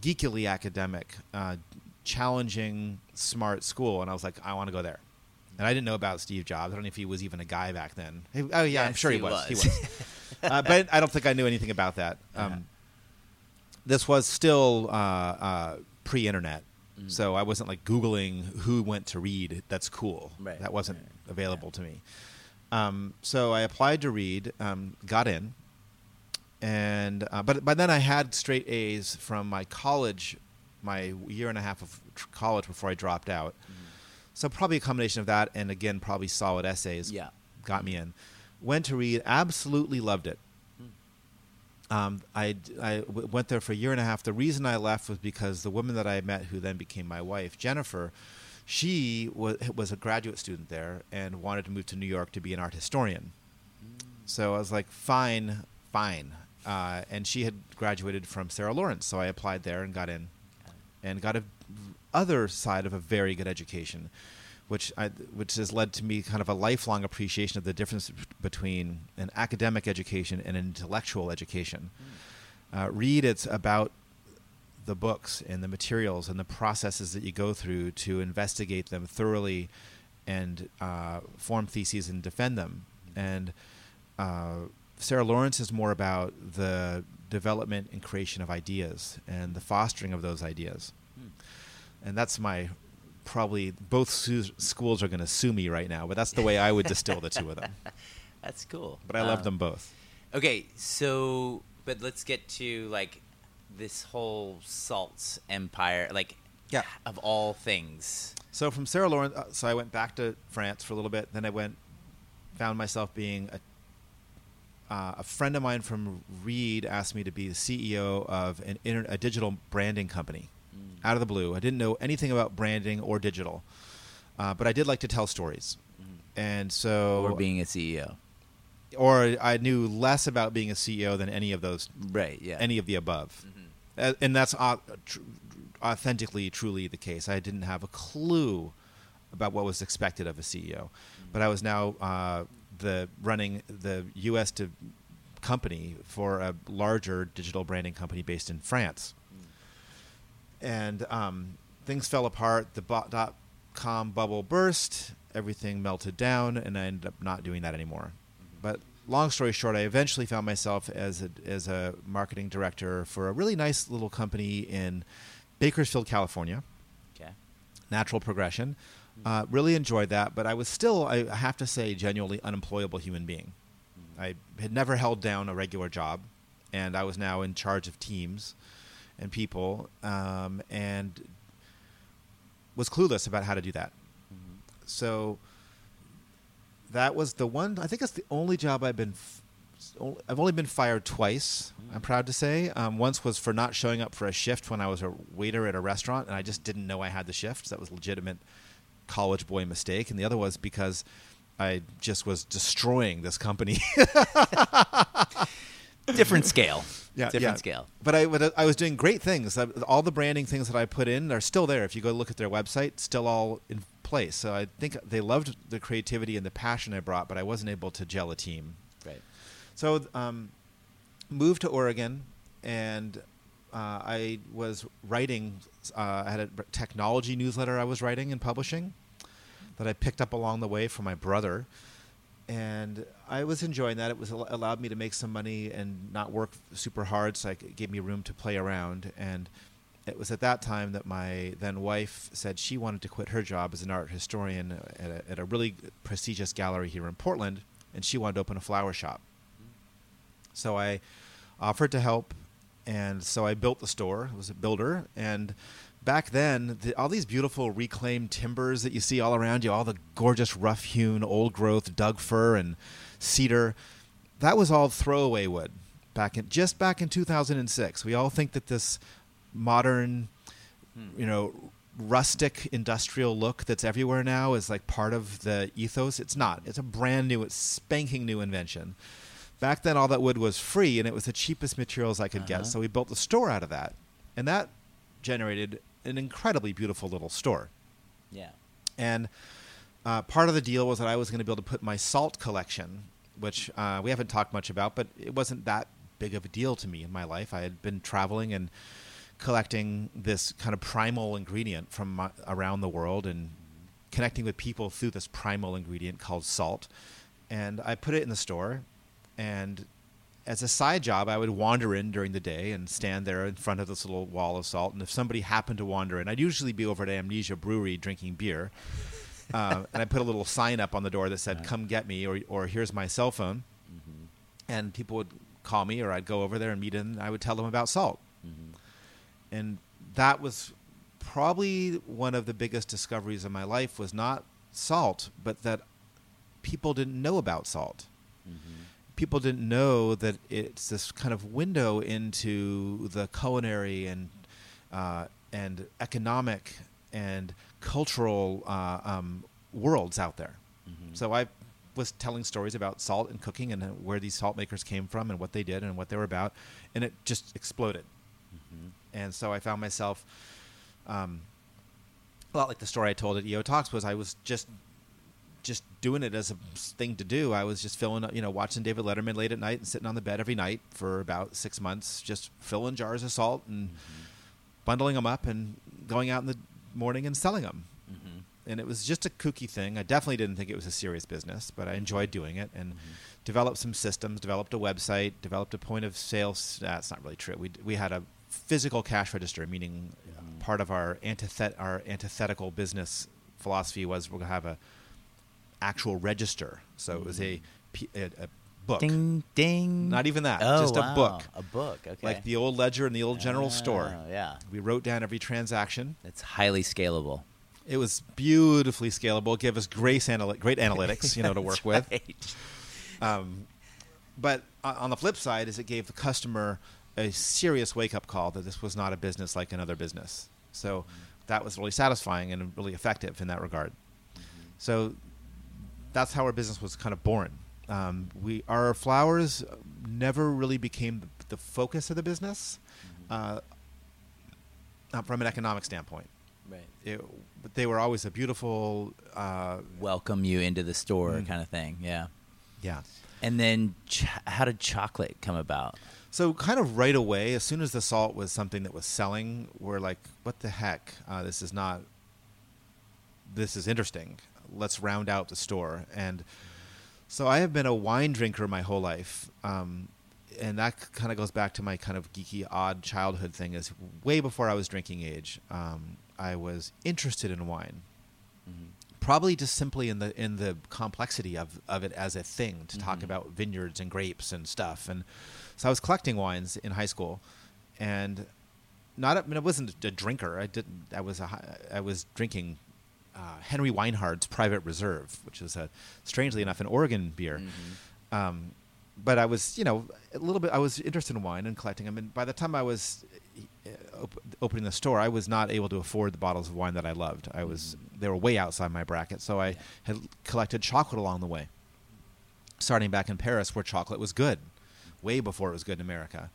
geekily academic, uh, challenging, smart school, and I was like, I want to go there. And I didn't know about Steve Jobs. I don't know if he was even a guy back then. He- oh yeah, I'm sure he, he was. He was. was. uh, but I don't think I knew anything about that. Um, Uh-huh. This was still uh, uh, pre-internet, Mm. so I wasn't like googling who went to Reed. That's cool. Right, That wasn't right. available to me. Um, so I applied to Reed, um, got in, and uh, but by then I had straight A's from my college, my year and a half of tr- college before I dropped out. So probably a combination of that, and again probably solid essays Yeah. got me in. Went to Reed, absolutely loved it. Um, I, I w- went there for a year and a half. The reason I left was because the woman that I met, who then became my wife, Jennifer, she was, was a graduate student there and wanted to move to New York to be an art historian. So I was like, fine, fine. Uh, and she had graduated from Sarah Lawrence, so I applied there and got in, and got a other side of a very good education, which I, which has led to me kind of a lifelong appreciation of the difference between an academic education and an intellectual education. Uh, Reed it's about the books and the materials and the processes that you go through to investigate them thoroughly and uh, form theses and defend them. And uh, Sarah Lawrence is more about the development and creation of ideas and the fostering of those ideas. And that's my probably both su- schools are going to sue me right now, but that's the way I would distill the two of them. That's cool. But I love Um, them both. Okay, so but let's get to like this whole salts empire, like Yeah. of all things. So from Sarah Lawrence, uh, so I went back to France for a little bit. Then I went, found myself being a. Uh, a friend of mine from Reed asked me to be the CEO of an inter- a digital branding company, Mm. out of the blue. I didn't know anything about branding or digital, uh, but I did like to tell stories, and so or being a CEO. or I knew less about being a CEO than any of those, Right, yeah. any of the above. Mhm. Uh, and that's authentically, truly the case. I didn't have a clue about what was expected of a CEO, but I was now uh, the running the U.S. to company for a larger digital branding company based in France, and um, things fell apart. The dot com bubble burst. Everything melted down, and I ended up not doing that anymore. But long story short, I eventually found myself as a, as a marketing director for a really nice little company in Bakersfield, California. Okay. Natural Progression. Uh, really enjoyed that, but I was still, I have to say, genuinely unemployable human being. I had never held down a regular job, and I was now in charge of teams and people, um, and was clueless about how to do that. So that was the one. I think that's the only job I've been. F- I've only been fired twice. I'm proud to say. Um, once was for not showing up for a shift when I was a waiter at a restaurant, and I just didn't know I had the shift. That was a legitimate college boy mistake. And the other was because I just was destroying this company. Different scale. Yeah, Different yeah. scale. But I, but I was doing great things. All the branding things that I put in are still there. If you go look at their website, still all in place. So I think they loved the creativity and the passion I brought, but I wasn't able to gel a team. Right. So um, moved to Oregon, and uh, I was writing. Uh, I had a technology newsletter I was writing and publishing that I picked up along the way from my brother, and I was enjoying that. It was allowed me to make some money and not work super hard, so it gave me room to play around. And it was at that time that my then wife said she wanted to quit her job as an art historian at a, at a really prestigious gallery here in Portland and she wanted to open a flower shop. So I offered to help, and so I built the store. I was a builder, and back then, the, all these beautiful reclaimed timbers that you see all around you, all the gorgeous rough-hewn, old-growth Doug fir and cedar, that was all throwaway wood back in just back in 2006. We all think that this modern, you know, rustic industrial look that's everywhere now is like part of the ethos. It's not. It's a brand new, it's spanking new invention. Back then, all that wood was free, and it was the cheapest materials I could Uh-huh. get. So we built the store out of that, and that generated an incredibly beautiful little store. Yeah. And uh, part of the deal was that I was going to be able to put my salt collection, which uh, we haven't talked much about, but it wasn't that big of a deal to me in my life. I had been traveling and collecting this kind of primal ingredient from my, around the world and connecting with people through this primal ingredient called salt. And I put it in the store, and as a side job, I would wander in during the day and stand there in front of this little wall of salt. And if somebody happened to wander in, I'd usually be over at Amnesia Brewery drinking beer. Uh, and I put a little sign up on the door that said, "Come get me," or "or here's my cell phone." Mm-hmm. And people would call me, or I'd go over there and meet them. And I would tell them about salt, mm-hmm. and that was probably one of the biggest discoveries of my life. Was not salt, but that people didn't know about salt mm-hmm. People didn't know that it's this kind of window into the culinary and uh, and economic and cultural uh, um, worlds out there. So I was telling stories about salt and cooking and where these salt makers came from and what they did and what they were about, and it just exploded. And so I found myself, um, a lot like the story I told at EO Talks was I was just just doing it as a thing to do. I was just filling, up you know, watching David Letterman late at night and sitting on the bed every night for about six months, just filling jars of salt and mm-hmm. bundling them up and going out in the morning and selling them. Mm-hmm. And it was just a kooky thing. I definitely didn't think it was a serious business, but I enjoyed doing it and mm-hmm. developed some systems, developed a website, developed a point of sale. That's not really true. We we had a physical cash register, meaning part of our antithet our antithetical business philosophy was we're gonna have a actual register. So it was a a book. Ding ding. Not even that, Oh, just a wow. book. A book. Okay. Like the old ledger in the old general store. Oh, Yeah. We wrote down every transaction. It's highly scalable. It was beautifully scalable. Give us great, analy- great analytics, you know, to work with. Right. Um, but on the flip side, is it gave the customer a serious wake up call that this was not a business like another business. So that was really satisfying and really effective in that regard. So that's how our business was kind of born. Um, we our flowers never really became the, the focus of the business, uh, from an economic standpoint. Right. It, but they were always a beautiful, uh, Welcome you into the store, Mm. kind of thing. Yeah. yeah. And then, ch- how did chocolate come about? So kind of right away, as soon as the salt was something that was selling, we're like, "What the heck? Uh, this is not. This is interesting. Let's round out the store." And so I have been a wine drinker my whole life, um, and that kind of goes back to my kind of geeky, odd childhood thing. Is way before I was drinking age, um, I was interested in wine. Probably just simply in the in the complexity of, of it as a thing to talk Mhm. about vineyards and grapes and stuff. And so I was collecting wines in high school, and not. I mean, I wasn't a drinker. I didn't. I was a. I was drinking uh, Henry Weinhard's Private Reserve, which is a strangely enough an Oregon beer. Um, but I was, you know, a little bit. I was interested in wine and collecting them. And by the time I was uh, op- opening the store, I was not able to afford the bottles of wine that I loved. I was they were way outside my bracket. So I Yeah. had collected chocolate along the way. Starting back in Paris, where chocolate was good, way before it was good in America.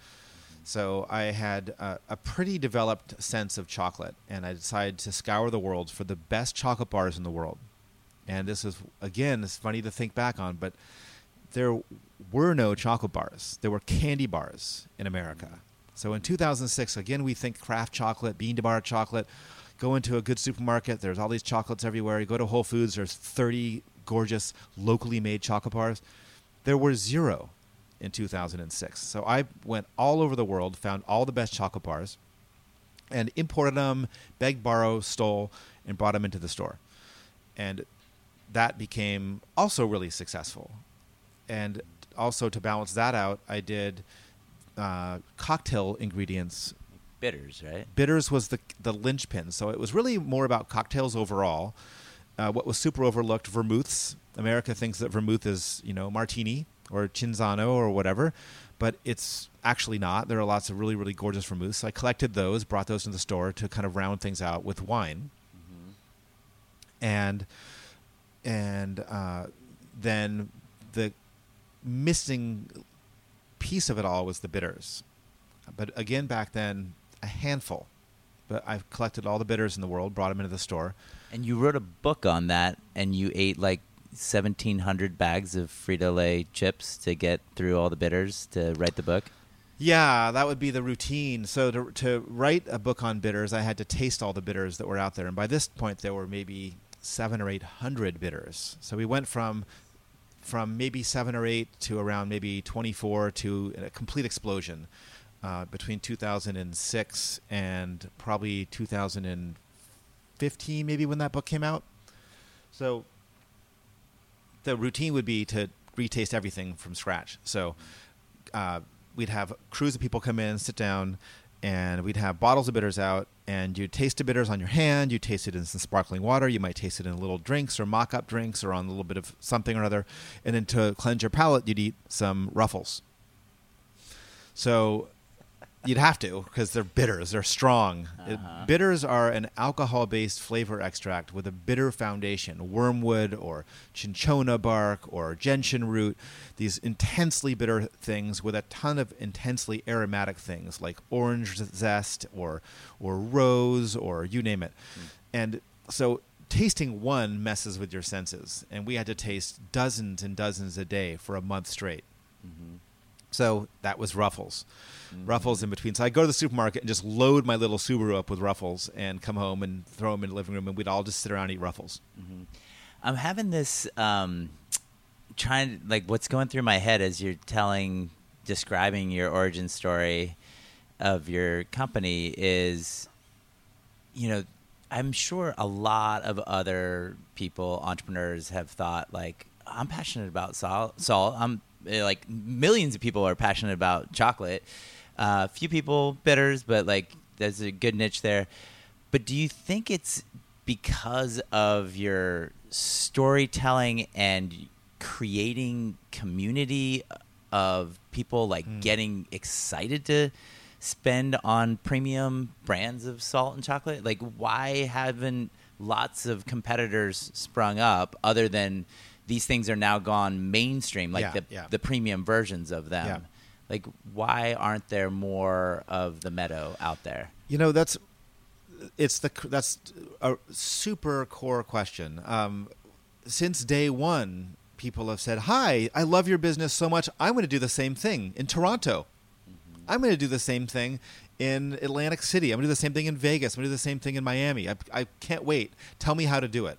So I had a, a pretty developed sense of chocolate, and I decided to scour the world for the best chocolate bars in the world. And this is again, it's funny to think back on, but there were no chocolate bars. There were candy bars in America. So in 2006, again, we think craft chocolate, bean to bar chocolate. Go into a good supermarket. There's all these chocolates everywhere. You go to Whole Foods. There's 30 gorgeous locally made chocolate bars. There were zero in 2006. So I went all over the world, found all the best chocolate bars, and imported them, begged, borrow, stole, and brought them into the store. And that became also really successful. and also to balance that out, I did uh, cocktail ingredients. Bitters, right? Bitters was the the linchpin, so it was really more about cocktails overall. Uh, what was super overlooked, vermouths. America thinks that vermouth is you know martini or cinzano or whatever, but it's actually not. There are lots of really really gorgeous vermouths. So I collected those, brought those to the store to kind of round things out with wine, and and uh, then the missing piece of it all was the bitters. But again, back then, a handful. But I've collected all the bitters in the world, brought them into the store. And you wrote a book on that, and you ate like 1,700 bags of Frito Lay chips to get through all the bitters to write the book. Yeah, that would be the routine. So to to write a book on bitters, I had to taste all the bitters that were out there, and by this point, there were maybe seven or eight hundred bitters. So we went from from maybe seven or eight to around maybe twenty four to a complete explosion uh, between 2006 and probably 2015, maybe when that book came out. So the routine would be to retaste everything from scratch. So uh, we'd have crews of people come in, sit down, and we'd have bottles of bitters out, and you taste the bitters on your hand. You taste it in some sparkling water. You might taste it in little drinks or mock-up drinks or on a little bit of something or other. And then to cleanse your palate, you'd eat some Ruffles. So you'd have to because they're bitters. They're strong. Uh-huh. bitters are an alcohol-based flavor extract with a bitter foundation. Wormwood or cinchona bark or gentian root. These intensely bitter things with a ton of intensely aromatic things like orange zest or or rose or you name it. And so tasting one messes with your senses, and we had to taste dozens and dozens a day for a month straight. So that was Ruffles. Ruffles in between. So I go to the supermarket and just load my little Subaru up with Ruffles and come home and throw them in the living room, and we'd all just sit around and eat Ruffles. I'm having this um, trying like what's going through my head as you're telling, describing your origin story of your company is, you know, I'm sure a lot of other people, entrepreneurs, have thought like, I'm passionate about salt. Salt. I'm like millions of people are passionate about chocolate. Uh, few people bitters, but like there's a good niche there. But do you think it's because of your storytelling and creating community of people like getting excited to spend on premium brands of salt and chocolate? Like, why haven't lots of competitors sprung up other than these things are now gone mainstream, like Yeah, the yeah. the premium versions of them? Yeah. Like, why aren't there more of the meadow out there? You know, that's it's the that's a super core question. Um, since day one, people have said, "Hi, I love your business so much. I'm going to do the same thing in Toronto. I'm going to do the same thing in Atlantic City. I'm going to do the same thing in Vegas. I'm going to do the same thing in Miami. I, I can't wait. Tell me how to do it."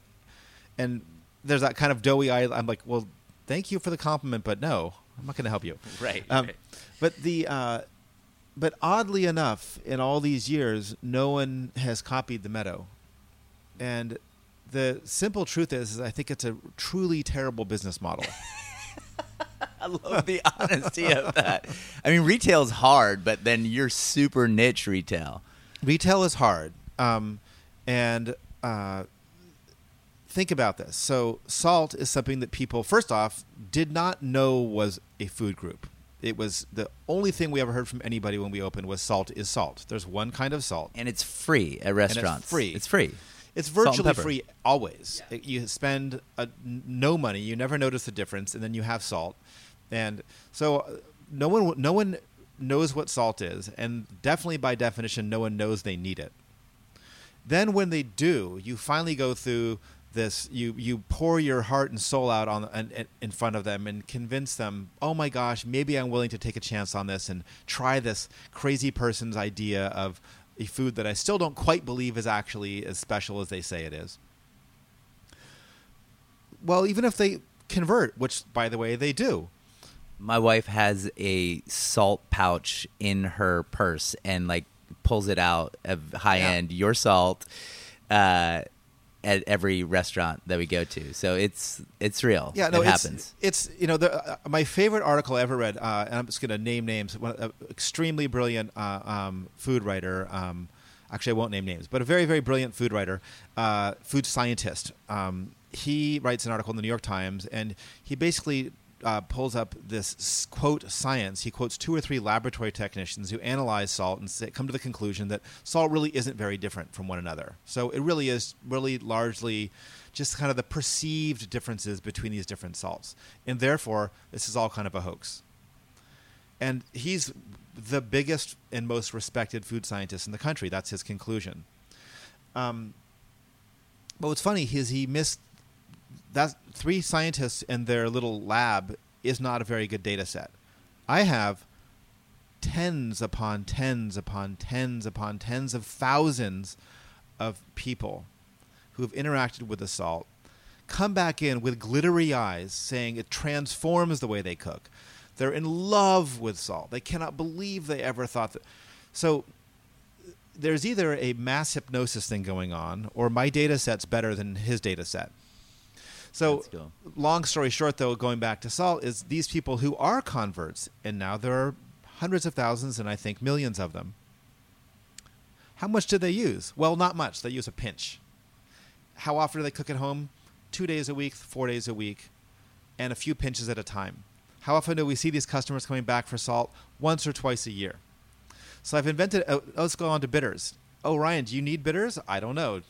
And there's that kind of doughy eye. I'm like, "Well, thank you for the compliment, but no, I'm not going to help you." Right. Um, right. But the uh, but oddly enough, in all these years, no one has copied the Meadow, and the simple truth is, is I think it's a truly terrible business model. I love the honesty of that. I mean, retail's hard, but then you're super niche retail. Retail is hard, um, and uh, think about this. So, salt is something that people, first off, did not know was a food group. It was the only thing we ever heard from anybody when we opened was salt is salt. There's one kind of salt. And it's free at restaurants. free. It's free. It's Salt and virtually free always. It- You spend uh, n- no money, you never notice the difference, and then you have salt, and so uh, no one no one knows what salt is, and definitely by definition, no one knows they need it. Then when they do, you finally go through this. You you pour your heart and soul out on in, in front of them and convince them. Oh my gosh, maybe I'm willing to take a chance on this and try this crazy person's idea of a food that I still don't quite believe is actually as special as they say it is. Well, even if they convert, which by the way they do, My wife has a salt pouch in her purse and like pulls it out of high Yeah. end your salt. Uh, at every restaurant that we go to. So it's it's real. Yeah, no, it it's, happens. It's you know the, uh, my favorite article I ever read, uh, and I'm just going to name names. One uh, extremely brilliant uh, um, food writer. Um, actually, I won't name names, but a very very brilliant food writer, uh, food scientist. Um, he writes an article in the New York Times, and he basically uh, pulls up this quote science. He quotes two or three laboratory technicians who analyze salt and say, come to the conclusion that salt really isn't very different from one another. So it really is really largely just kind of the perceived differences between these different salts, and therefore this is all kind of a hoax. And he's the biggest and most respected food scientist in the country. That's his conclusion. Um, but what's funny is he missed that three scientists in their little lab is not a very good data set. I have tens upon tens upon tens upon tens of thousands of people who have interacted with the salt come back in with glittery eyes saying it transforms the way they cook. They're in love with salt. They cannot believe they ever thought that. So there's either a mass hypnosis thing going on or my data set's better than his data set. So, long story short, though, going back to salt, is these people who are converts, and now there are hundreds of thousands and I think millions of them. How much do they use? Well, not much. They use a pinch. How often do they cook at home? Two days a week, four days a week, and a few pinches at a time. How often do we see these customers coming back for salt? Once or twice a year. So I've invented. Oh, let's go on to bitters. Oh, Ryan, do you need bitters? I don't know.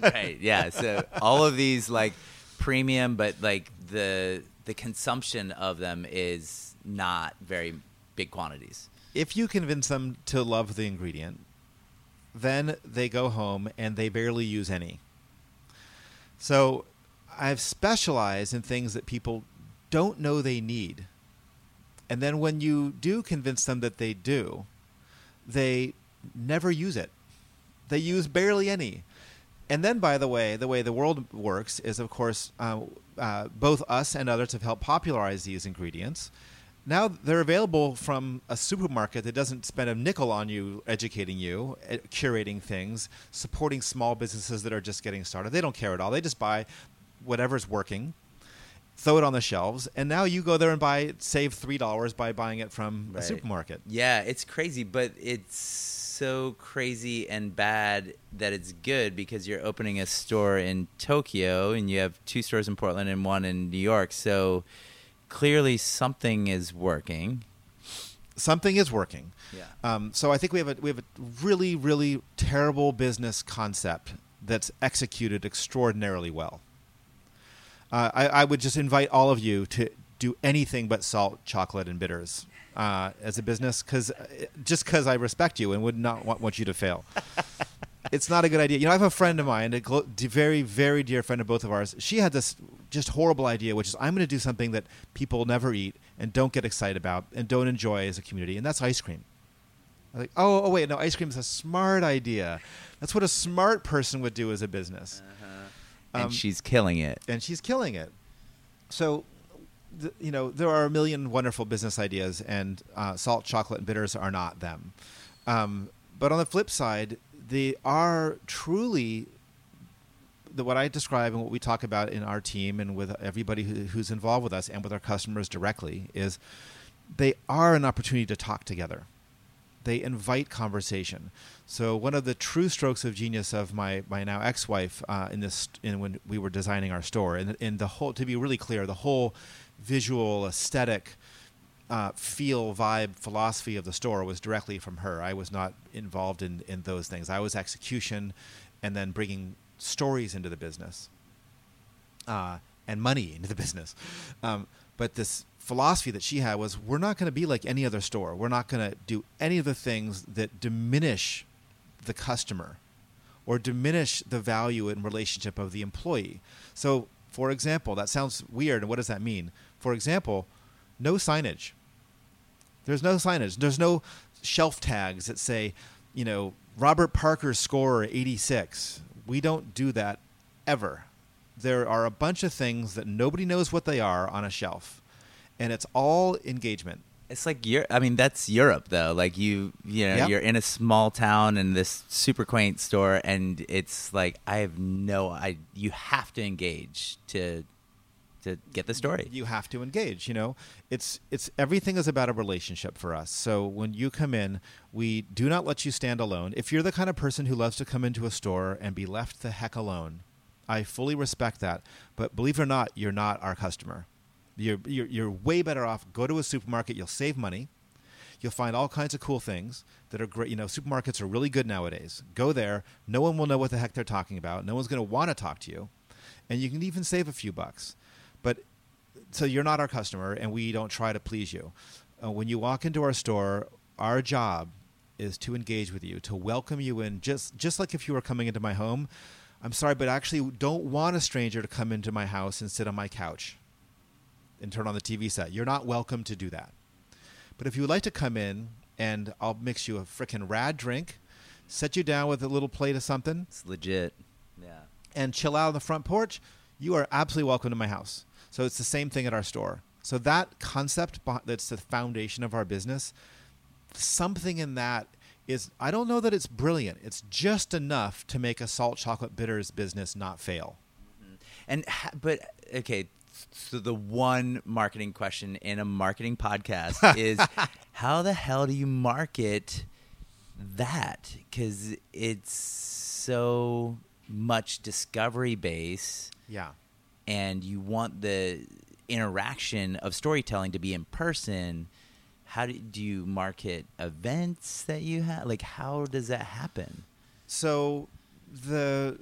right. Yeah. So all of these like premium, but like the the consumption of them is not very big quantities. if you convince them to love the ingredient, then they go home and they barely use any. So I've specialized in things that people don't know they need. And then when you do convince them that they do, they never use it. They use barely any. And then, by the way, the way the world works is, of course, uh, uh, both us and others have helped popularize these ingredients. Now they're available from a supermarket that doesn't spend a nickel on you educating you, eh, curating things, supporting small businesses that are just getting started. They don't care at all. They just buy whatever's working, throw it on the shelves, and now you go there and buy save three dollars by buying it from a supermarket. Yeah, it's crazy, but it's so crazy and bad that it's good because you're opening a store in Tokyo and you have two stores in Portland and one in New York. So clearly something is working. Something is working. Yeah. Um, so I think we have a we have a really really terrible business concept that's executed extraordinarily well. Uh, I, I would just invite all of you to do anything but salt, chocolate, and bitters uh, as a business, because just because I respect you and would not want, want you to fail. it's not a good idea. You know, I have a friend of mine, a glo- very, very dear friend of both of ours. She had this just horrible idea, which is I'm going to do something that people never eat and don't get excited about and don't enjoy as a community, and that's ice cream. I was like, oh, oh, wait, no, ice cream is a smart idea. That's what a smart person would do as a business. and Um, she's killing it. and she's killing it. So, you know, there are a million wonderful business ideas, and uh, salt, chocolate, and bitters are not them. Um, but on the flip side, they are truly the, what I describe and what we talk about in our team and with everybody who, who's involved with us and with our customers directly is they are an opportunity to talk together they invite conversation. So one of the true strokes of genius of my, my now ex-wife uh, in this in when we were designing our store and in the whole to be really clear the whole visual aesthetic uh, feel vibe philosophy of the store was directly from her. I was not involved in in those things. I was execution and then bringing stories into the business uh, and money into the business. Um, but this philosophy that she had was we're not going to be like any other store. We're not going to do any of the things that diminish the customer or diminish the value and relationship of the employee. So, for example, that sounds weird. And what does that mean? For example, no signage. There's no signage. There's no shelf tags that say, you know, Robert Parker's score 86. We don't do that ever. There are a bunch of things that nobody knows what they are on a shelf. And it's all engagement. It's like Europe. I mean, that's Europe though. Like you, you know, Yeah. you're in a small town in this super quaint store, and it's like I have no. I you have to engage to to get the story. you have to engage you know it's it's everything is about a relationship for us so when you come in we do not let you stand alone if you're the kind of person who loves to come into a store and be left the heck alone i fully respect that but believe it or not you're not our customer you're you're, you're way better off go to a supermarket you'll save money You'll find all kinds of cool things that are great. You know, supermarkets are really good nowadays. Go there. No one will know what the heck they're talking about. No one's going to want to talk to you. And you can even save a few bucks. So you're not our customer, and we don't try to please you. Uh, when you walk into our store, our job is to engage with you, to welcome you in, just just like if you were coming into my home. I'm sorry, but I actually don't want a stranger to come into my house and sit on my couch and turn on the TV set. You're not welcome to do that. But if you would like to come in and I'll mix you a frickin' rad drink, set you down with a little plate of something, It's legit. Yeah. and chill out on the front porch, you are absolutely welcome to my house. So it's the same thing at our store. So that concept that's the foundation of our business, something in that is I don't know that it's brilliant. It's just enough to make a salt chocolate bitters business not fail. Mm-hmm. And ha- but okay, so the one marketing question in a marketing podcast is how the hell do you market that? Cuz it's so much discovery base Yeah. And you want the interaction of storytelling to be in person. How do, do you market events that you have? Like how does that happen? So the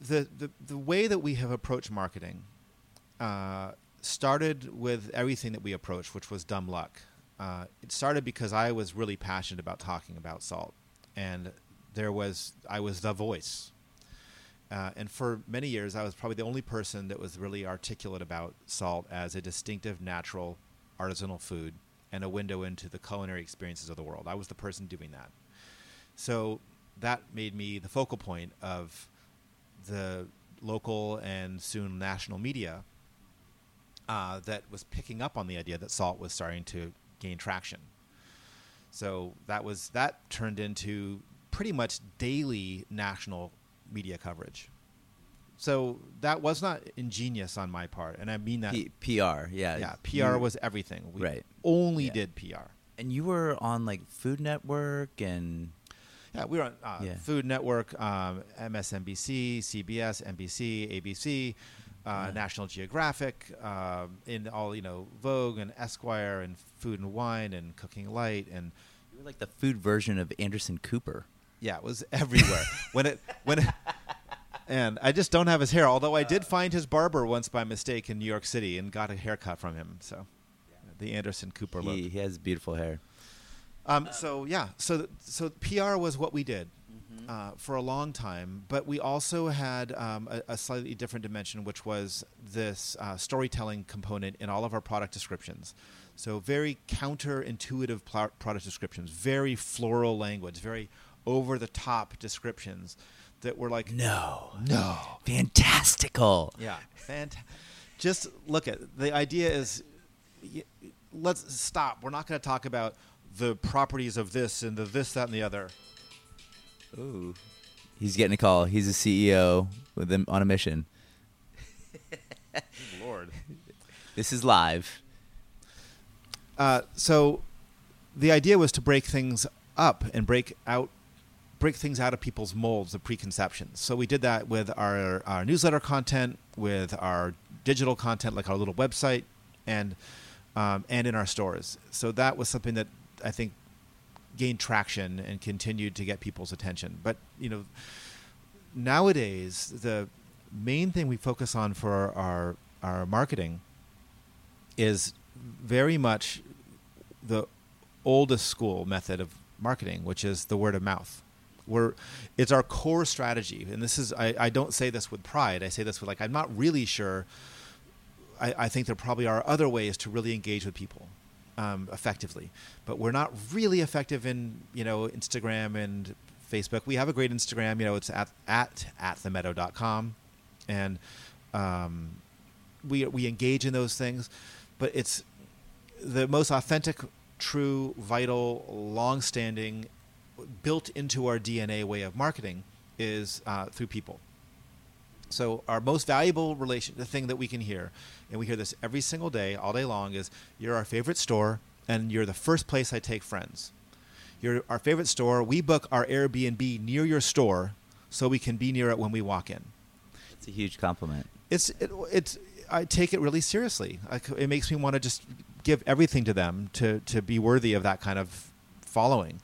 the the, the way that we have approached marketing uh, started with everything that we approached, which was dumb luck. Uh, it started because I was really passionate about talking about salt, and there was I was the voice. Uh, and for many years, I was probably the only person that was really articulate about salt as a distinctive, natural, artisanal food and a window into the culinary experiences of the world. I was the person doing that. So that made me the focal point of the local and soon national media uh, that was picking up on the idea that salt was starting to gain traction. So that was that turned into pretty much daily national media coverage. So that was not ingenious on my part, and I mean that. P- PR, yeah. yeah, PR You- was everything. We Right. only Yeah. did PR. And you were on like Food Network and Yeah, we were on uh, Yeah. Food Network, um, MSNBC, CBS, NBC, ABC, uh, Yeah. National Geographic, um, in all you know Vogue and Esquire and Food and Wine and Cooking Light and you were like the food version of Anderson Cooper. Yeah, it was everywhere. when it when it, and I just don't have his hair. Although I did find his barber once by mistake in New York City and got a haircut from him. So the Anderson Cooper look. He, he has beautiful hair. Um, so yeah, so so PR was what we did uh, for a long time, but we also had um, a, a slightly different dimension, which was this uh, storytelling component in all of our product descriptions. So very counterintuitive pl- product descriptions, very floral language, very over the top descriptions that were like No. no, Fantastical. yeah, fant- Just look at the idea is let's stop. We're not going to talk about the properties of this and the this, that, and the other. Ooh. He's getting a call. He's a CEO with them on a mission. Lord. This is live. Uh, so the idea was to break things up and break out break things out of people's molds of preconceptions. So we did that with our, our newsletter content, with our digital content like our little website, and um, and in our stores. So that was something that I think gained traction and continued to get people's attention. But you know, nowadays the main thing we focus on for our our marketing is very much the oldest school method of marketing, which is the word of mouth. We're, it's our core strategy, and this is I, I don't say this with pride. I say this with like I'm not really sure. I, I think there probably are other ways to really engage with people um, effectively, but we're not really effective in you know Instagram and Facebook. We have a great Instagram. You know, it's at at at and um, we we engage in those things, but it's the most authentic, true, vital, long-standing, built into our DNA way of marketing is uh, through people. So our most valuable relation, the thing that we can hear, and we hear this every single day, all day long, is you're our favorite store, and you're the first place I take friends. You're our favorite store. We book our Airbnb near your store, so we can be near it when we walk in. It's a huge compliment. It's it, it's I take it really seriously. I it makes me want to just give everything to them to to be worthy of that kind of following.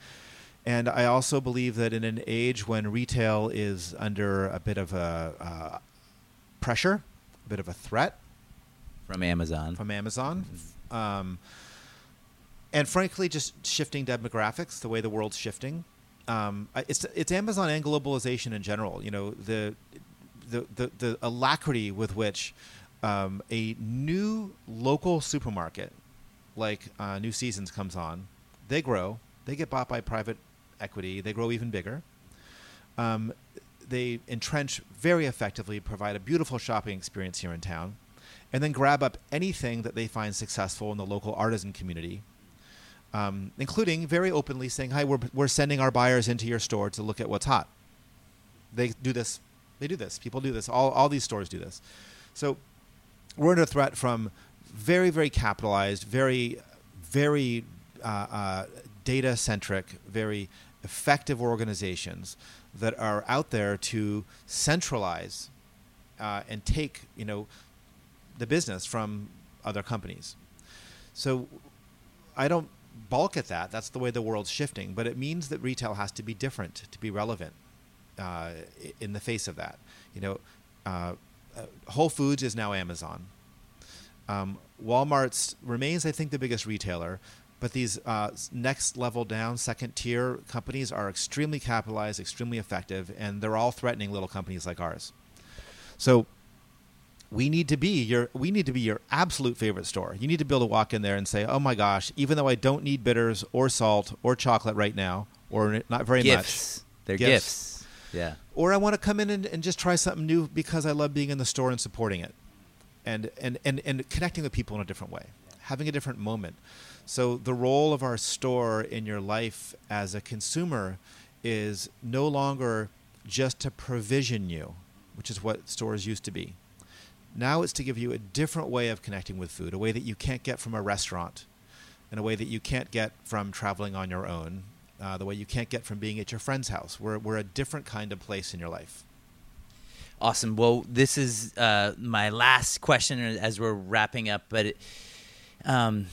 And I also believe that in an age when retail is under a bit of a uh, pressure, a bit of a threat From Amazon. from Amazon, um, and frankly, just shifting demographics, the way the world's shifting. Um, it's it's Amazon and globalization in general. You know the the the, the alacrity with which um, a new local supermarket like uh, New Seasons comes on, they grow, they get bought by private equity, they grow even bigger. Um, they entrench very effectively, provide a beautiful shopping experience here in town, and then grab up anything that they find successful in the local artisan community, um, including very openly saying, "Hi, we're we're sending our buyers into your store to look at what's hot." They do this. They do this. People do this. All all these stores do this. So we're under threat from very very capitalized, very very uh, uh, data centric, very effective organizations that are out there to centralize uh, and take you know the business from other companies. So I don't balk at that. That's the way the world's shifting. But it means that retail has to be different to be relevant uh, in the face of that. You know, uh, uh, Whole Foods is now Amazon. Um, Walmart's remains, I think, the biggest retailer, but these uh, next level down, second tier companies are extremely capitalized, extremely effective, and they're all threatening little companies like ours. So we need to be your we need to be your absolute favorite store. You need to be able to walk in there and say, "Oh my gosh, even though I don't need bitters or salt or chocolate right now, or not very gifts. They're Gifts. gifts. Yeah. or I want to come in and, and just try something new because I love being in the store and supporting it, and and and and connecting with people in a different way, having a different moment. So the role of our store in your life as a consumer is no longer just to provision you, which is what stores used to be. Now it's to give you a different way of connecting with food, a way that you can't get from a restaurant, in a way that you can't get from traveling on your own, uh, the way you can't get from being at your friend's house. We're, we're a different kind of place in your life. Awesome. Well, this is uh, my last question as we're wrapping up. But it, um,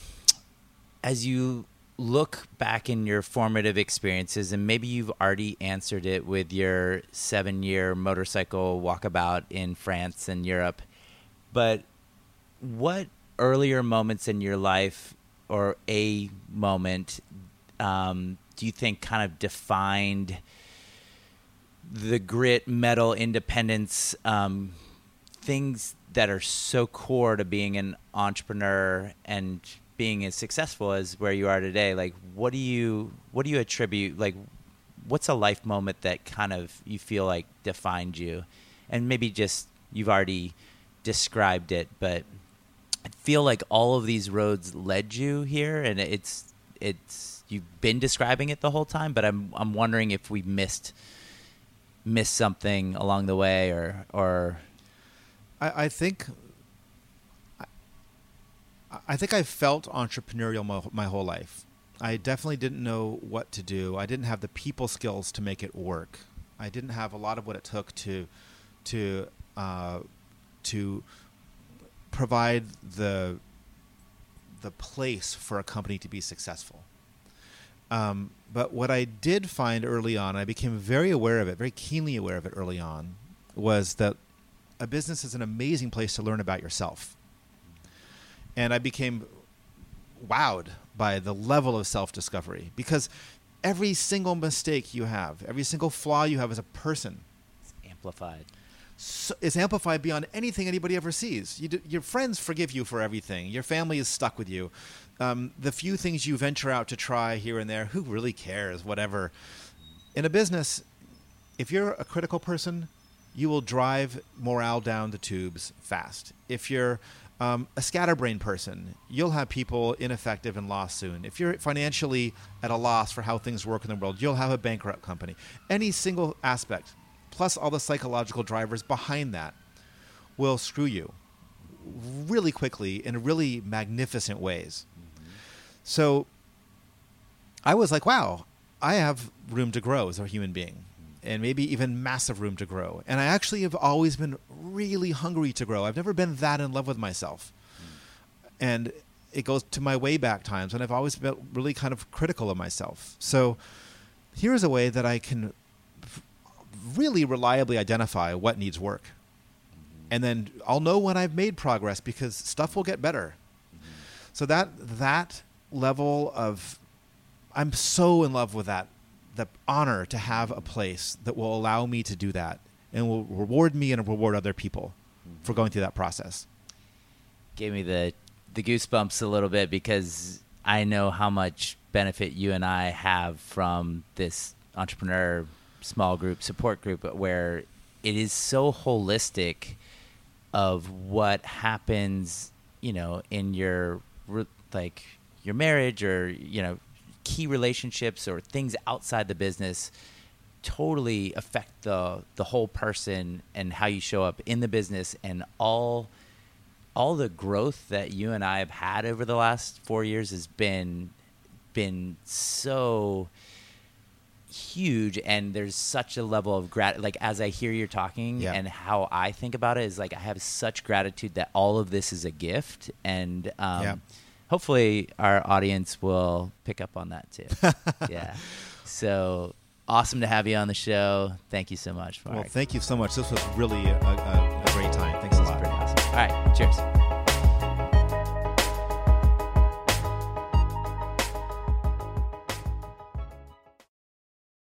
as you look back in your formative experiences, and maybe you've already answered it with your seven year motorcycle walkabout in France and Europe, but what earlier moments in your life or a moment um, do you think kind of defined the grit, mettle, independence, um, things that are so core to being an entrepreneur and being as successful as where you are today? Like, what do you what do you attribute? Like, what's a life moment that kind of you feel like defined you? And maybe just you've already described it, but I feel like all of these roads led you here, and it's it's you've been describing it the whole time. But I'm I'm wondering if we missed missed something along the way, or or I, I think I think I felt entrepreneurial my, my whole life. I definitely didn't know what to do. I didn't have the people skills to make it work. I didn't have a lot of what it took to to uh, to provide the the place for a company to be successful. Um, but what I did find early on, I became very aware of it, very keenly aware of it early on, was that a business is an amazing place to learn about yourself. And I became wowed by the level of self discovery because every single mistake you have, every single flaw you have as a person, it's amplified. so, is amplified beyond anything anybody ever sees. You do, your friends forgive you for everything. Your family is stuck with you. Um, the few things you venture out to try here and there, who really cares? Whatever. In a business, if you're a critical person, you will drive morale down the tubes fast. If you're Um, a scatterbrain person, you'll have people ineffective and lost soon. If you're financially at a loss for how things work in the world, you'll have a bankrupt company. Any single aspect, plus all the psychological drivers behind that, will screw you really quickly in really magnificent ways. So I was like, wow, I have room to grow as a human being and maybe even massive room to grow. And I actually have always been really hungry to grow. I've never been that in love with myself. Hmm. And it goes to my way back times, and I've always been really kind of critical of myself. So here's a way that I can really reliably identify what needs work. Mm-hmm. And then I'll know when I've made progress because stuff will get better. Mm-hmm. So that that level of I'm so in love with that the honor to have a place that will allow me to do that and will reward me and reward other people mm-hmm. for going through that process. Gave me the the goosebumps a little bit because I know how much benefit you and I have from this entrepreneur small group support group where it is so holistic of what happens, you know, in your like your marriage or you know key relationships or things outside the business totally affect the the whole person and how you show up in the business and all all the growth that you and I have had over the last 4 years has been been so huge and there's such a level of grat like as I hear you're talking Yeah. and how I think about it is like I have such gratitude that all of this is a gift and um Yeah. Hopefully our audience will pick up on that too. yeah. So awesome to have you on the show. Thank you so much, Mark. Well, thank you so much. This was really a, a, a great time. Thanks a lot. pretty awesome. All right, cheers.